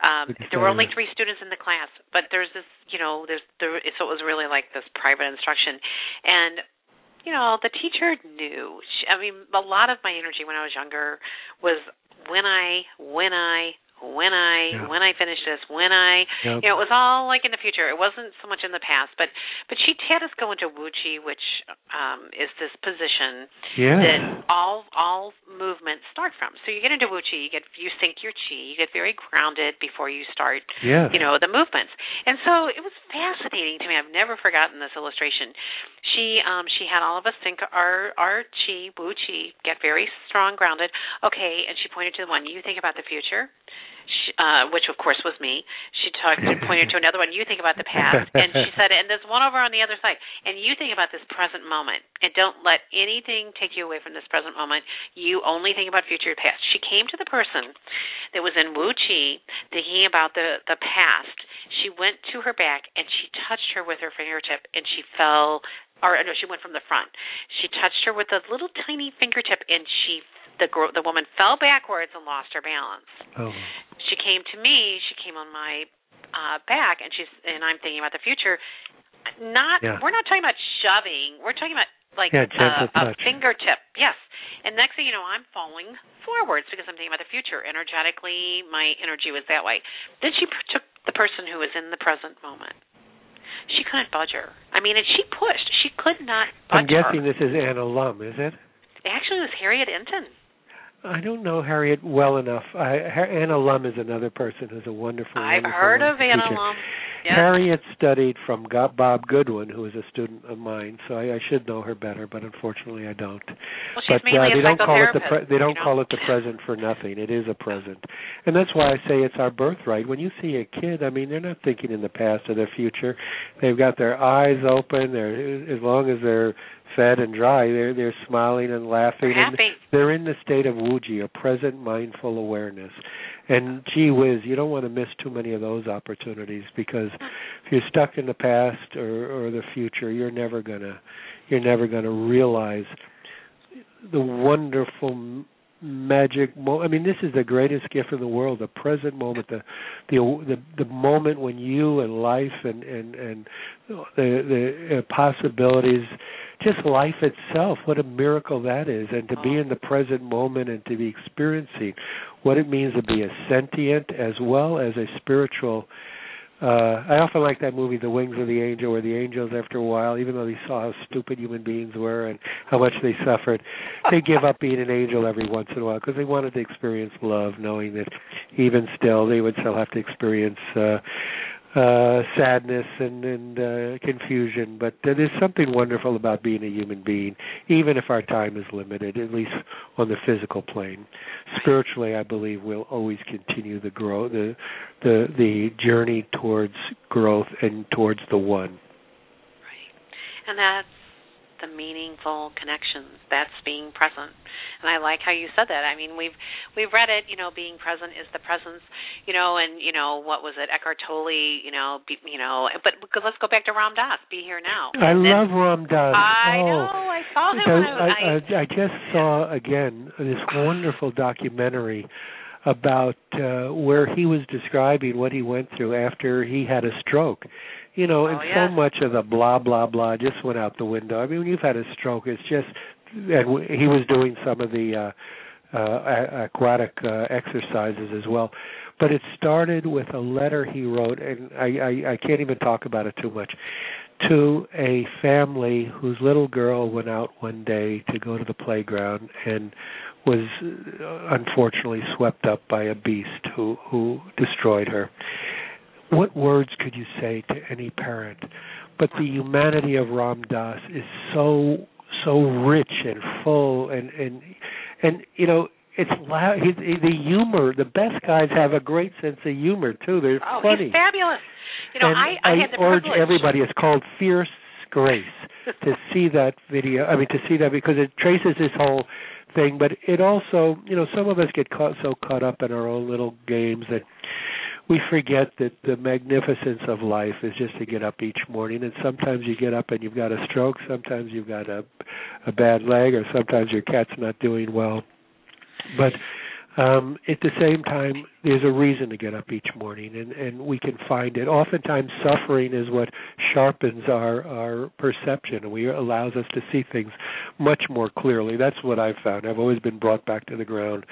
um, there were only three students in the class. But there's this, you know, there's there. So it was really like this private instruction, and you know, the teacher knew. She, I mean, a lot of my energy when I was younger was when I, when I, when I Yeah. when I finish this, when I Yep. you know, it was all like in the future. It wasn't so much in the past. But but she had us go into Wuchi, which um is this position Yes. that all all movements start from. So you get into Wuchi, you get you sink your chi, you get very grounded before you start Yes. you know the movements and so it was fascinating to me. I've never forgotten this illustration. She um she had all of us think our our chi wu chi get very strong grounded. Okay and she pointed to the one you think about the future she, uh which of course was me. She talked pointed to another one you think about the past and she said and there's one over on the other side. And you think about this present moment and don't let anything take you away from this present moment. You only think about future past. She came to the person that was in Wu Chi thinking about the the past. She went to her back and she touched her with her fingertip and she fell or no, she went from the front. She touched her with a little tiny fingertip and she the girl the woman fell backwards and lost her balance. Oh. She came to me, she came on my uh back and she's and I'm thinking about the future. Not Yeah. we're not talking about shoving. We're talking about like Yeah, uh, a fingertip. Yes. And next thing you know, I'm falling forwards because I'm thinking about the future. Energetically, my energy was that way. Then she took the person who was in the present moment. She couldn't budge her. I mean, and she pushed. She could not budge I'm guessing her. this is Anna Lum, is it? Actually, it was Harriet Inton. I don't know Harriet well enough. I, Anna Lum is another person who's a wonderful. I've wonderful, heard of wonderful Anna teacher. Lum. Yes. Harriet studied from Bob Goodwin, who was a student of mine, so I, I should know her better, but unfortunately I don't. Well, she's but mainly uh, a they don't call it the pre- they don't you know? call it the present for nothing. It is a present, and that's why I say it's our birthright. When you see a kid, I mean, they're not thinking in the past or the future. They've got their eyes open. They're as long as they're fed and dry, they're they're smiling and laughing. They're and they're in the state of wuji, a present mindful awareness. And gee whiz, you don't want to miss too many of those opportunities because if you're stuck in the past or, or the future, you're never gonna you're never gonna realize the wonderful magic mo- I mean this is the greatest gift in the world the present moment the the the, the moment when you and life and and and the the uh, possibilities just life itself what a miracle that is. And to be in the present moment and to be experiencing what it means to be a sentient as well as a spiritual uh I often like that movie The Wings of the Angel where the angels after a while even though they saw how stupid human beings were and how much they suffered they give up being an angel every once in a while because they wanted to experience love knowing that even still they would still have to experience uh uh sadness and and uh confusion but there is something wonderful about being a human being even if our time is limited at least on the physical plane spiritually i believe we'll always continue the grow the the the journey towards growth and towards the one Right. And that's meaningful connections. That's being present. And I like how you said that. I mean, we've we've read it. You know, being present is the presence. You know, and you know what was it? Eckhart Tolle. You know, be, you know. But because let's go back to Ram Dass. Be here now. i And love ram dass I oh. know. I saw him I. I, I, I just saw again this wonderful documentary about uh, where he was describing what he went through after he had a stroke. You know, and Oh, so much of the blah blah blah just went out the window. I mean, when you've had a stroke, it's just. And he was doing some of the uh, uh, aquatic uh, exercises as well. But it started with a letter he wrote, and I, I, I can't even talk about it too much to a family whose little girl went out one day to go to the playground and was uh, unfortunately swept up by a beast who who destroyed her. What words could you say to any parent? But the humanity of Ram Dass is so so rich and full and and and you know it's loud. He, he, the humor. The best guys have a great sense of humor too. They're oh, funny he's fabulous. You know, and I I had the urge privilege. everybody. It's called Fierce Grace *laughs* to see that video. I mean, to see that because it traces this whole thing, but it also, you know, some of us get caught so caught up in our own little games that we forget that the magnificence of life is just to get up each morning. And sometimes you get up and you've got a stroke. Sometimes you've got a a bad leg, or sometimes your cat's not doing well. But um, at the same time, there's a reason to get up each morning, and, and we can find it. Oftentimes, suffering is what sharpens our our perception, and we allows us to see things much more clearly. That's what I've found. I've always been brought back to the ground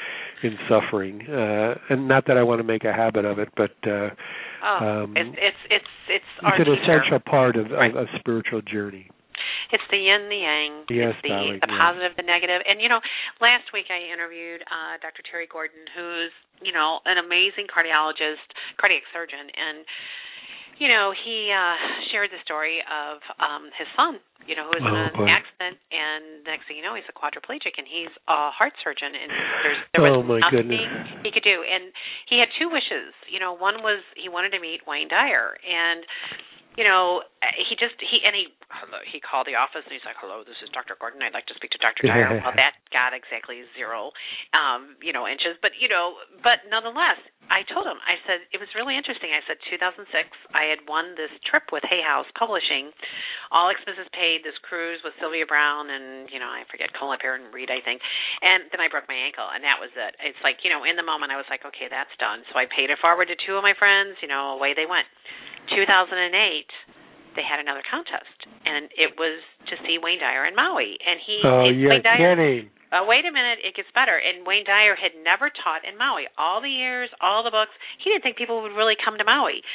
in suffering, uh, and not that I want to make a habit of it, but uh, oh, um, it's it's it's it's, it's an teacher. essential part of, right. of a spiritual journey. It's the yin, the yang. Yes, it's the the positive, the negative. And you know, last week I interviewed uh Dr. Terry Gordon, who's you know an amazing cardiologist, cardiac surgeon, and you know he uh shared the story of um his son you know who was in Oh, an boy. accident and next thing you know he's a quadriplegic and he's a heart surgeon and there's there was Oh, my nothing goodness. he could do and he had two wishes you know one was he wanted to meet Wayne Dyer and you know he just he and he he called the office and he's like hello this is Dr. Gordon. I'd like to speak to Dr. Dyer. Well that got exactly zero um you know inches. But you know but nonetheless I told him I said it was really interesting. I said 2006 I had won this trip with Hay House Publishing. All expenses paid this cruise with Sylvia Browne and you know I forget Colin Perrin and Reed I think. And then I broke my ankle and that was it. It's like you know in the moment I was like okay that's done. So I paid it forward to two of my friends you know away they went 2008 they had another contest and it was to see Wayne Dyer in Maui and he Oh, you're Wayne Dyer kidding. uh, wait a minute, it gets better. And Wayne Dyer had never taught in Maui. All the years, all the books, he didn't think people would really come to Maui.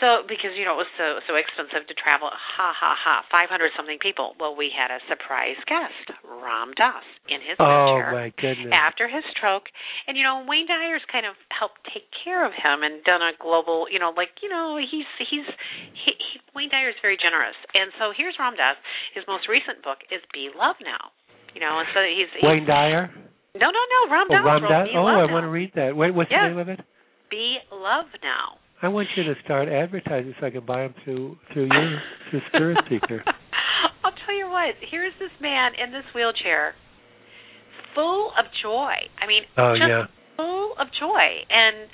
So because you know it was so so expensive to travel, ha ha ha, five hundred something people. Well, we had a surprise guest, Ram Dass, in his Oh wheelchair my goodness. after his stroke. And you know, Wayne Dyer's kind of helped take care of him and done a global, you know, like you know, he's he's he, he Wayne Dyer is very generous. And so here's Ram Dass. His most recent book is Be Love Now. You know, and so he's, he's Wayne Dyer. no, no, no. Ram Oh, Dass Ram Dass. Oh, I Now. want to read that. Wait, what's Yeah. the name of it? Be Love Now. I want you to start advertising so I can buy them through through you, through Spirit *laughs* Seeker. I'll tell you what. Here's this man in this wheelchair, full of joy. I mean, Oh just yeah. full of joy, and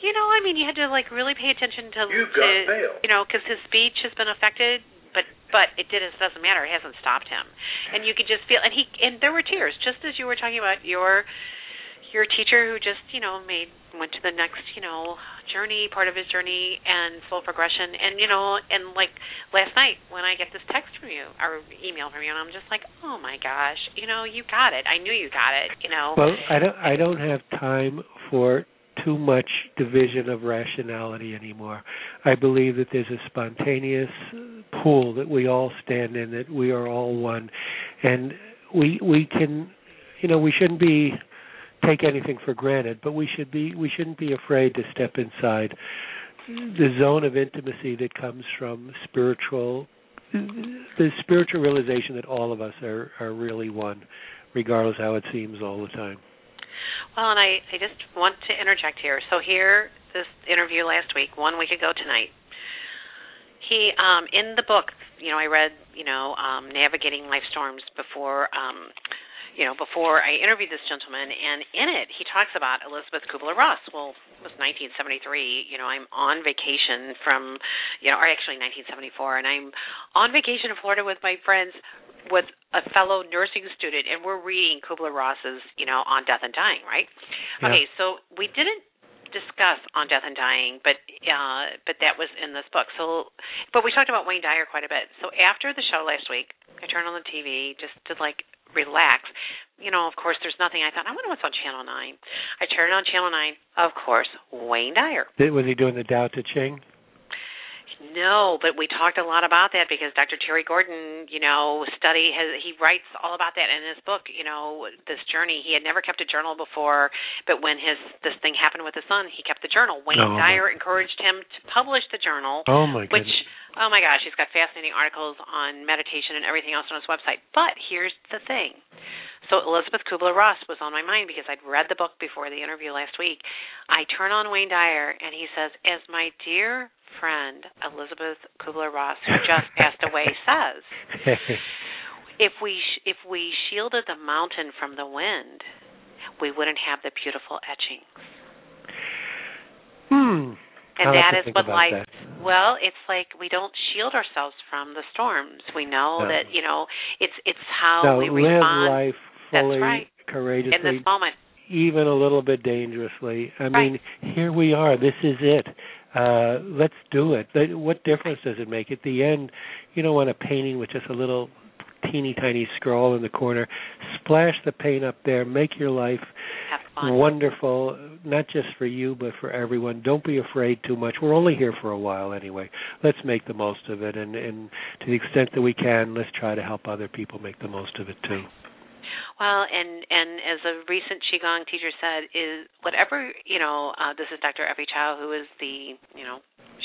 you know, I mean, you had to like really pay attention to, You've to got mail. you know, because his speech has been affected. But but it did it doesn't matter. It hasn't stopped him, and you could just feel. And he and there were tears, just as you were talking about your your teacher who just you know made went to the next you know journey part of his journey and soul progression. And you know and like last night when i get this text from you or email from you and i'm just like oh my gosh you know you got it. I knew you got it you know? Well, I don't I don't have time for too much division of rationality anymore. I believe that there's a spontaneous pool that we all stand in, that we are all one, and we we can, you know, we shouldn't be take anything for granted, but we should be we shouldn't be afraid to step inside the zone of intimacy that comes from spiritual the spiritual realization that all of us are are really one regardless how it seems all the time Well, and I, I just want to interject here. So here, this interview last week, one week ago tonight, he um, in the book, you know, I read, you know, um, navigating life storms before, um, you know, before I interviewed this gentleman, and in it he talks about Elizabeth Kubler Ross. Well, it was 1973. You know, I'm on vacation from, you know, or actually 1974, and I'm on vacation in Florida with my friends with a fellow nursing student and we're reading Kubler Ross's, you know, on death and dying, right? Yeah. Okay, so we didn't discuss on death and dying, but uh but that was in this book. So but we talked about Wayne Dyer quite a bit. So after the show last week, I turned on the TV just to like relax. You know, of course there's nothing. I thought, I wonder what's on channel 9. I turned on channel 9. Of course, Wayne Dyer. Was he doing the Tao Te Ching No, but we talked a lot about that because Dr. Terry Gordon, you know, study has he writes all about that in his book. You know, this journey. He had never kept a journal before, but when his this thing happened with his son, he kept the journal. Wayne Oh, Dyer encouraged him to publish the journal, oh my which goodness oh my gosh, he's got fascinating articles on meditation and everything else on his website. But here's the thing. So Elizabeth Kubler Ross was on my mind because I'd read the book before the interview last week. I turn on Wayne Dyer and he says, "As my dear friend Elizabeth Kubler Ross, who just *laughs* passed away, says, *laughs* if we sh- if we shielded the mountain from the wind, we wouldn't have the beautiful etchings." hmm And I'll that think what life that. Well, it's like we don't shield ourselves from the storms. We know No. that, you know, it's it's how no we live respond life That's fully right. courageously in this moment. even a little bit dangerously. I mean, here we are. This is it. Uh, let's do it. What difference does it make? At the end, you don't want a painting with just a little teeny tiny scroll in the corner. Splash the paint up there. Make your life wonderful, not just for you, but for everyone. Don't be afraid too much. We're only here for a while anyway. Let's make the most of it, and, and to the extent that we can, let's try to help other people make the most of it too. Well, and and as a recent qigong teacher said, is whatever you know. Uh, this is Dr. Effie Chow, who is the you know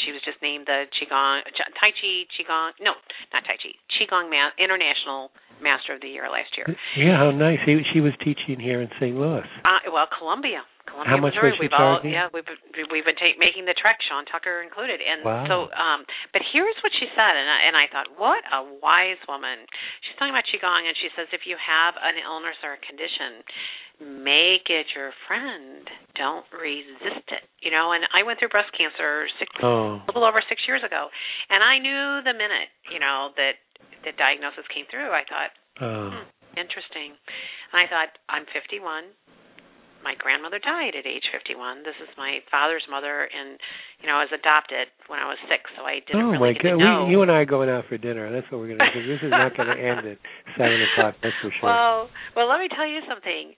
she was just named the qigong tai chi qigong no not tai chi qigong ma- international master of the year last year. Yeah, how nice. He, she was teaching here in St. Louis. Uh, well, Columbia. Columbia, How much Missouri. was she we've all charging? yeah we've we've been ta- making the trek, Sean Tucker included, and Wow. so um. But here's what she said, and I, and I thought, what a wise woman. She's talking about qigong, and she says if you have an illness or a condition, make it your friend. Don't resist it. You know, and I went through breast cancer six Oh. a little over six years ago, and I knew the minute you know that the diagnosis came through, I thought, Oh. Hmm, interesting. And I thought, I'm 51. My grandmother died at age 51. This is my father's mother, and you know, I was adopted when I was six, so I didn't oh really my God! know. We, you and I are going out for dinner. That's what we're going to do. This is not going to end at seven o'clock. That's for sure. *laughs* Well, well, let me tell you something.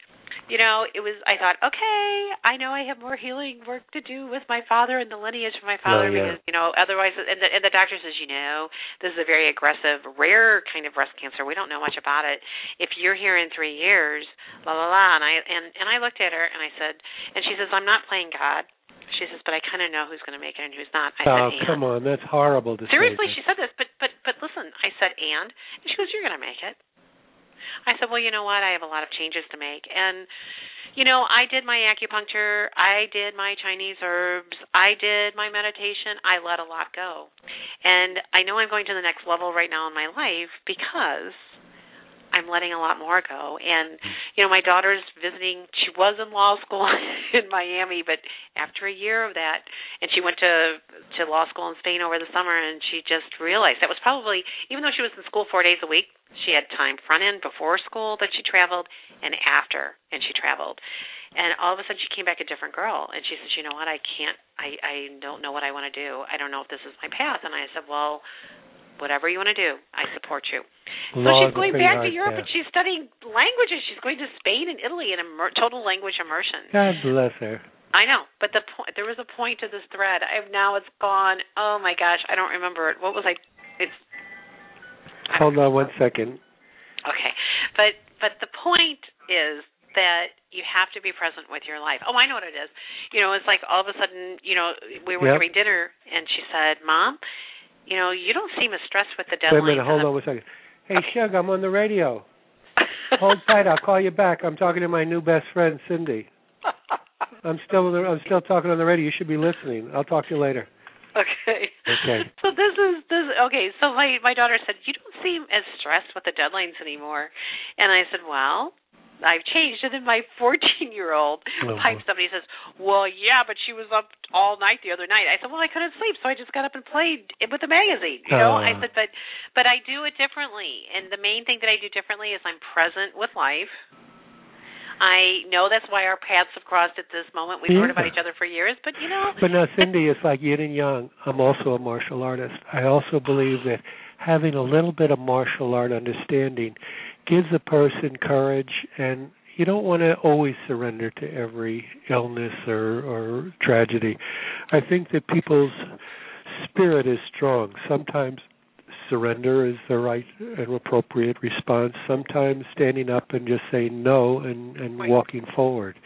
You know, it was. I thought, okay, I know I have more healing work to do with my father and the lineage of my oh, father Oh, yeah. because you know, otherwise, and the, and the doctor says, you know, this is a very aggressive, rare kind of breast cancer. We don't know much about it. If you're here in three years, la la la. And I and and I looked at her and I said, and she says, I'm not playing God. She says, but I kind of know who's going to make it and who's not. I oh, said, come on. That's horrible to Seriously, she said this, but but but listen, I said and, and she goes, "You're going to make it." I said, "Well, you know what? I have a lot of changes to make." And you know, I did my acupuncture, I did my Chinese herbs, I did my meditation. I let a lot go. And I know I'm going to the next level right now in my life because I'm letting a lot more go. And you know, my daughter's visiting. She was in law school *laughs* in Miami, but after a year of that, and she went to to law school in Spain over the summer, and she just realized that was probably even though she was in school four days a week, she had time front end before school that she traveled, and after, and she traveled. And all of a sudden, she came back a different girl, and she says, "You know what? I can't. I I don't know what I want to do. I don't know if this is my path." And I said, "Well." Whatever you want to do, I support you. So she's going back to Europe path. and she's studying languages. She's going to Spain and Italy in immer- total language immersion. God bless her. I know, but the point there was a point to this thread. I've now it's gone. Oh my gosh, I don't remember it. What was I? It's I Hold on one second. okay, but but the point is that you have to be present with your life. Oh, I know what it is. You know, it's like all of a sudden, you know, we were Yep. having dinner and she said, "Mom, you know, you don't seem as stressed with the deadlines. Wait a minute. Hold on one second. Hey, Shug, I'm on the radio. *laughs* Hold tight. I'll call you back. I'm talking to my new best friend, Cynde. *laughs* I'm still on the, I'm still talking on the radio. You should be listening. I'll talk to you later. Okay. Okay. *laughs* So this is this okay. So my my daughter said, "You don't seem as stressed with the deadlines anymore," and I said, "Well." I've changed, and then my 14-year-old Oh, pipes up and he says, "Well, yeah, but she was up all night the other night." I said, "Well, I couldn't sleep, so I just got up and played with the magazine." You know, I Oh. said, "But, but I do it differently, and the main thing that I do differently is I'm present with life. I know that's why our paths have crossed at this moment. We've heard about each other for years, but you know, But now, Cynde, it's like yin and yang. I'm also a martial artist. I also believe that having a little bit of martial art understanding gives a person courage, and you don't want to always surrender to every illness or, or tragedy. I think that people's spirit is strong. Sometimes surrender is the right and appropriate response. Sometimes standing up and just saying no and, and walking forward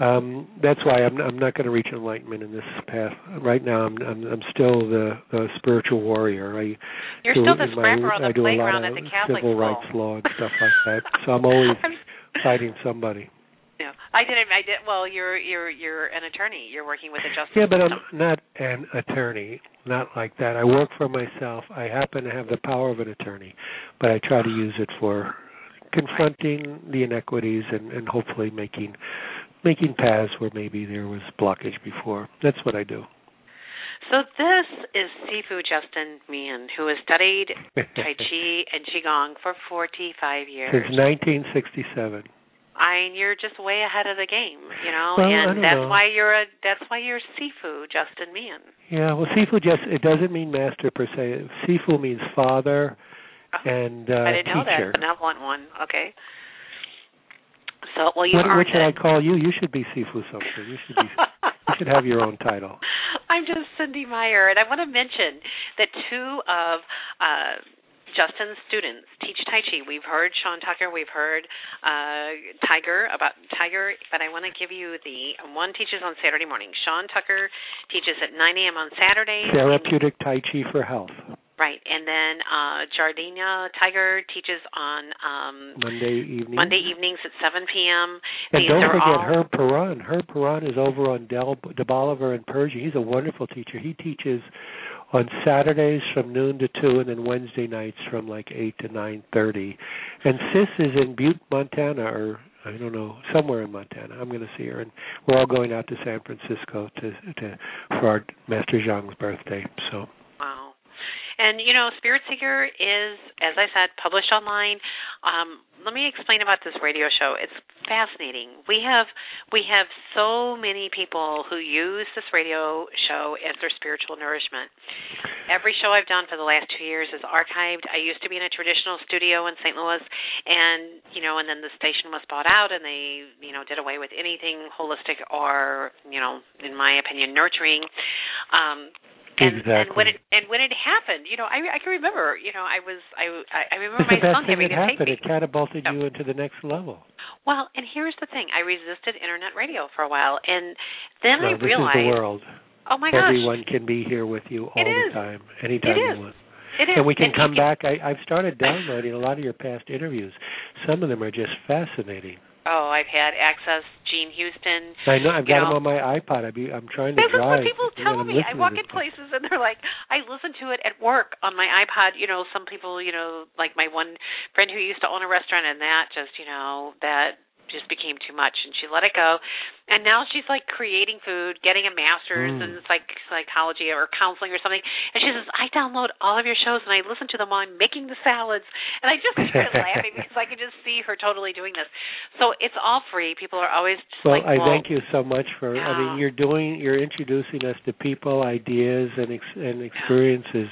um that's why i'm i'm not going to reach enlightenment in this path right now i'm i'm i'm still the the spiritual warrior i you're do still the scrapper on i the do a lot of at the Catholic civil school. rights law and stuff like *laughs* that so i'm always fighting somebody Yeah, I did. I did. Well, you're you're you're an attorney. You're working with the justice yeah but i'm not an attorney not like that i work for myself i happen to have the power of an attorney but i try to use it for confronting the inequities and and hopefully making making paths where maybe there was blockage before that's what i do So this is Sifu Justin Meehan, who has studied *laughs* Tai Chi and Qigong for 45 years. Since 1967. I you're just way ahead of the game, you know, Well, and that's know. why you're a that's why you're Sifu, Justin Meehan. Yeah, well, Sifu just it doesn't mean master per se. Sifu means father and uh, I didn't know teacher. that benevolent one. Okay. So well, you what, what should I call you? You should be Sifu something. You should be. you should have your own title. *laughs* I'm just Cynde Meyer, and I want to mention that two of uh, Justin's students teach Tai Chi. We've heard Sean Tucker, we've heard uh, Tiger about Tiger, but I want to give you the one teaches on Saturday morning. Sean Tucker teaches at 9 a.m. on Saturday. Therapeutic Tai Chi for health. Right, and then uh, Zhardana Tiger teaches on um, Monday evening. Monday evenings at 7 p.m. And These don't forget all, Herb Perron. Herb Perron is over on Del De Bolivar in Persia. He's a wonderful teacher. He teaches on Saturdays from noon to two, and then Wednesday nights from like eight to nine thirty. And Sis is in Butte, Montana, or I don't know, somewhere in Montana. I'm going to see her, and we're all going out to San Francisco to to for our Master Zhang's birthday. So. And you know, Spirit Seeker is, as I said, published online. Um, let me explain about this radio show. It's fascinating. We have we have so many people who use this radio show as their spiritual nourishment. Every show I've done for the last two years is archived. I used to be in a traditional studio in St. Louis, and you know, and then the station was bought out, and they you know did away with anything holistic or you know, in my opinion, nurturing. Um, and, Exactly. and when it and when it happened, you know, I I can remember, you know, I was I I remember it's my the best son thing having that happened. It catapulted you into the next level. Well, and here's the thing: I resisted internet radio for a while, and then I realized, the world. oh my gosh, Everyone can be here with you all It the is. time, anytime It you is. want. it is. And we can you come back. I, I've started downloading a lot of your past interviews. Some of them are just fascinating. Oh, I've had access. Jean Houston. I know I've got know- them on my iPod. I be, I'm trying to This is what people tell me. I walk in places and they're like, I listen to it at work on my iPod. You know, some people, you know, like my one friend who used to own a restaurant, and that just, you know, that just became too much, and she let it go. And now she's like creating food, getting a master's Mm. in psych psychology or counseling or something. And she says, I download all of your shows and I listen to them while I'm making the salads. And I just *laughs* started laughing because I could just see her totally doing this. So it's all free. People are always just Well, like, I thank you so much for. I mean, you're doing, you're introducing us to people, ideas, and ex, and experiences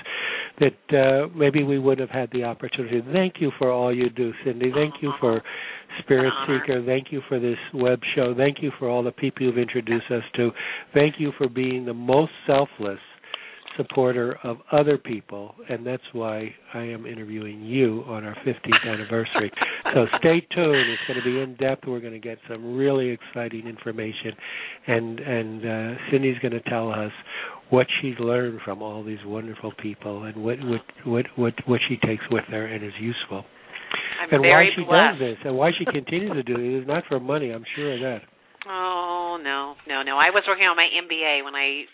that uh, maybe we wouldn't have had the opportunity. Thank you for all you do, Cynde. Thank you for *laughs* Spirit Seeker. Thank you for this web show. Thank you for all the people you've introduced us to. Thank you for being the most selfless supporter of other people, and that's why I am interviewing you on our 15th anniversary. so stay tuned. It's going to be in depth. We're going to get some really exciting information, and and uh, Cynde's going to tell us what she's learned from all these wonderful people and what what what what, what she takes with her and is useful. I'm and very why she blessed. does this and why she continues to do it is not for money. I'm sure of that. *laughs* Oh no, no, no! I was working on my MBA when I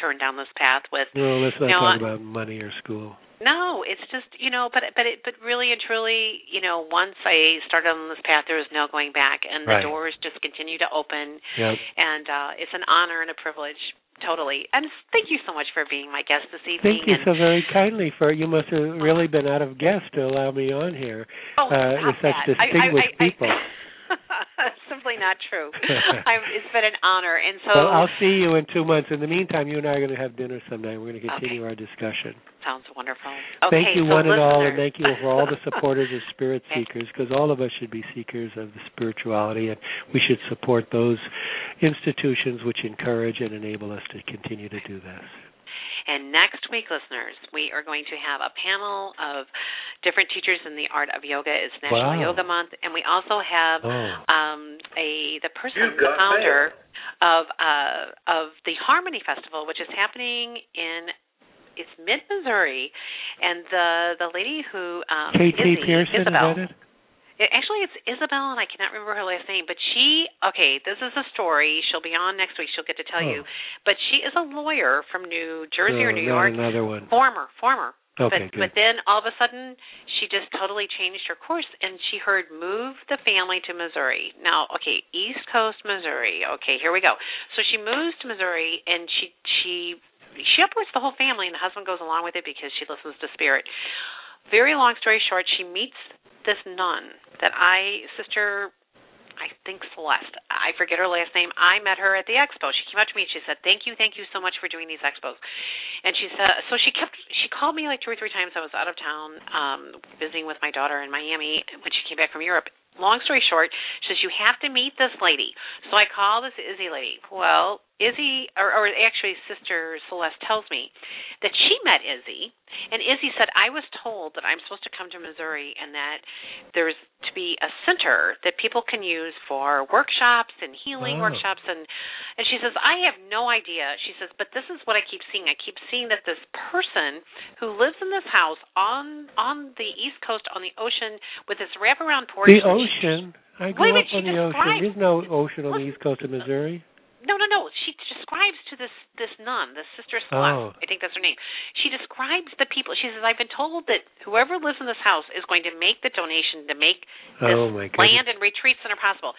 turned down this path with. No, let's not No, talk about money or school. No, it's just you know, but but it but really and truly, you know, once I started on this path, there was no going back, and the Right. doors just continue to open, Yep. and uh it's an honor and a privilege, totally. And thank you so much for being my guest this evening. Thank you and, so very kindly for you must have really been out of guess to allow me on here oh, uh, with such that. I- I- distinguished I- I- people. *laughs* Simply not true. *laughs* It's been an honor, and so well, I'll see you in two months. In the meantime, you and I are going to have dinner someday. We're going to continue our discussion. Sounds wonderful. Okay, thank you, so one and all, and thank you for all the *laughs* supporters of spirit Okay. seekers, because all of us should be seekers of the spirituality, and we should support those institutions which encourage and enable us to continue to do this. And next week, listeners, we are going to have a panel of different teachers in the art of yoga. It's National Wow. Yoga Month, and we also have Oh. um, a the person, the got founder of uh, of the Harmony Festival, which is happening in it's mid Missouri, and the the lady who um, Izzy, Pearson, Isabel. is it? Actually, it's Isabel, and I cannot remember her last name. But she, okay, this is a story. She'll be on next week. She'll get to tell Oh. you. But she is a lawyer from New Jersey or New York. another one. Former, former. Okay, but good. but then all of a sudden she just totally changed her course and she heard move the family to Missouri. Now, okay, East Coast Missouri. Okay, here we go. So she moves to Missouri and she she she uproots the whole family and the husband goes along with it because she listens to spirit. Very long story short, she meets this nun that I sister I think Celeste. I forget her last name. I met her at the expo. She came up to me and she said, "Thank you, thank you so much for doing these expos." And she said, so she kept she called me like two or three times. I was out of town um visiting with my daughter in Miami when she came back from Europe. Long story short, she says you have to meet this lady. So I call this Izzy lady. Well, Izzy, or, or actually Sister Celeste tells me that she met Izzy, and Izzy said, I was told that I'm supposed to come to Missouri and that there's to be a center that people can use for workshops and healing Oh. workshops and and she says, I have no idea. She says, but this is what I keep seeing. I keep seeing that this person who lives in this house on on the east coast on the ocean with this wraparound porch The she- ocean. I Wait grew minute, up on the ocean. There's no ocean on the east coast of Missouri. No, no, no. She describes to this this nun, this sister Celeste. Oh. I think that's her name. She describes the people. She says, "I've been told that whoever lives in this house is going to make the donation to make oh, this Oh land and retreat center possible."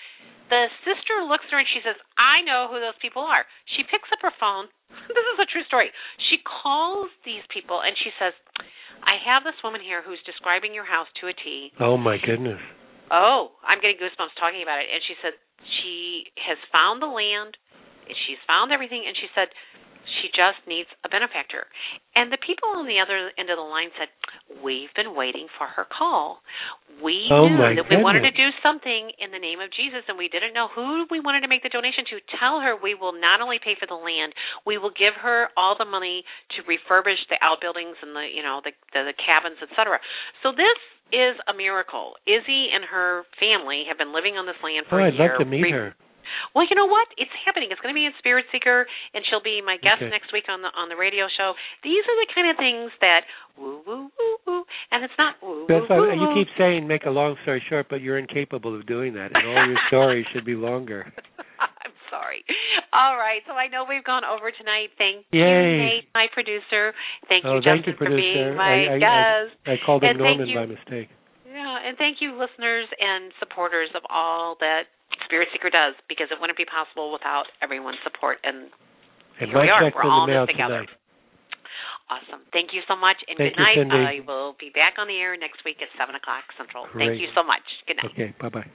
The sister looks at her and she says, "I know who those people are." She picks up her phone. *laughs* this is a true story. She calls these people and she says, "I have this woman here who's describing your house to a T. Oh my goodness. Oh, I'm getting goosebumps talking about it. And she said she has found the land, and she's found everything, and she said she just needs a benefactor. And the people on the other end of the line said, "We've been waiting for her call. We Oh, knew that we wanted to do something in the name of Jesus, and we didn't know who we wanted to make the donation to. Tell her we will not only pay for the land, we will give her all the money to refurbish the outbuildings and the you know the the, the cabins, etc. So this." Is a miracle. Izzy and her family have been living on this land for Oh, a I'd year. love to meet her. Well, you know what? It's happening. It's going to be in Spirit Seeker, and she'll be my guest Okay. next week on the on the radio show. These are the kind of things that woo woo woo woo, and it's not woo That's woo why woo. you keep saying make a long story short, but you're incapable of doing that, and all your *laughs* stories should be longer. *laughs* I'm sorry. All right, so I know we've gone over tonight. Thank Yay. you, Nate, my producer. Thank oh, you, thank Justin, you, for producer. being my I, I, guest. I, I called him And Norman you. by mistake. Yeah, and thank you, listeners and supporters of all that Spirit Seeker does, because it wouldn't be possible without everyone's support. And And here we are. We're all in this together. tonight. Awesome. Thank you so much, and Thank good you, night. Cynde. I will be back on the air next week at 7 o'clock Central. Thank you so much. Good night. Okay, bye bye.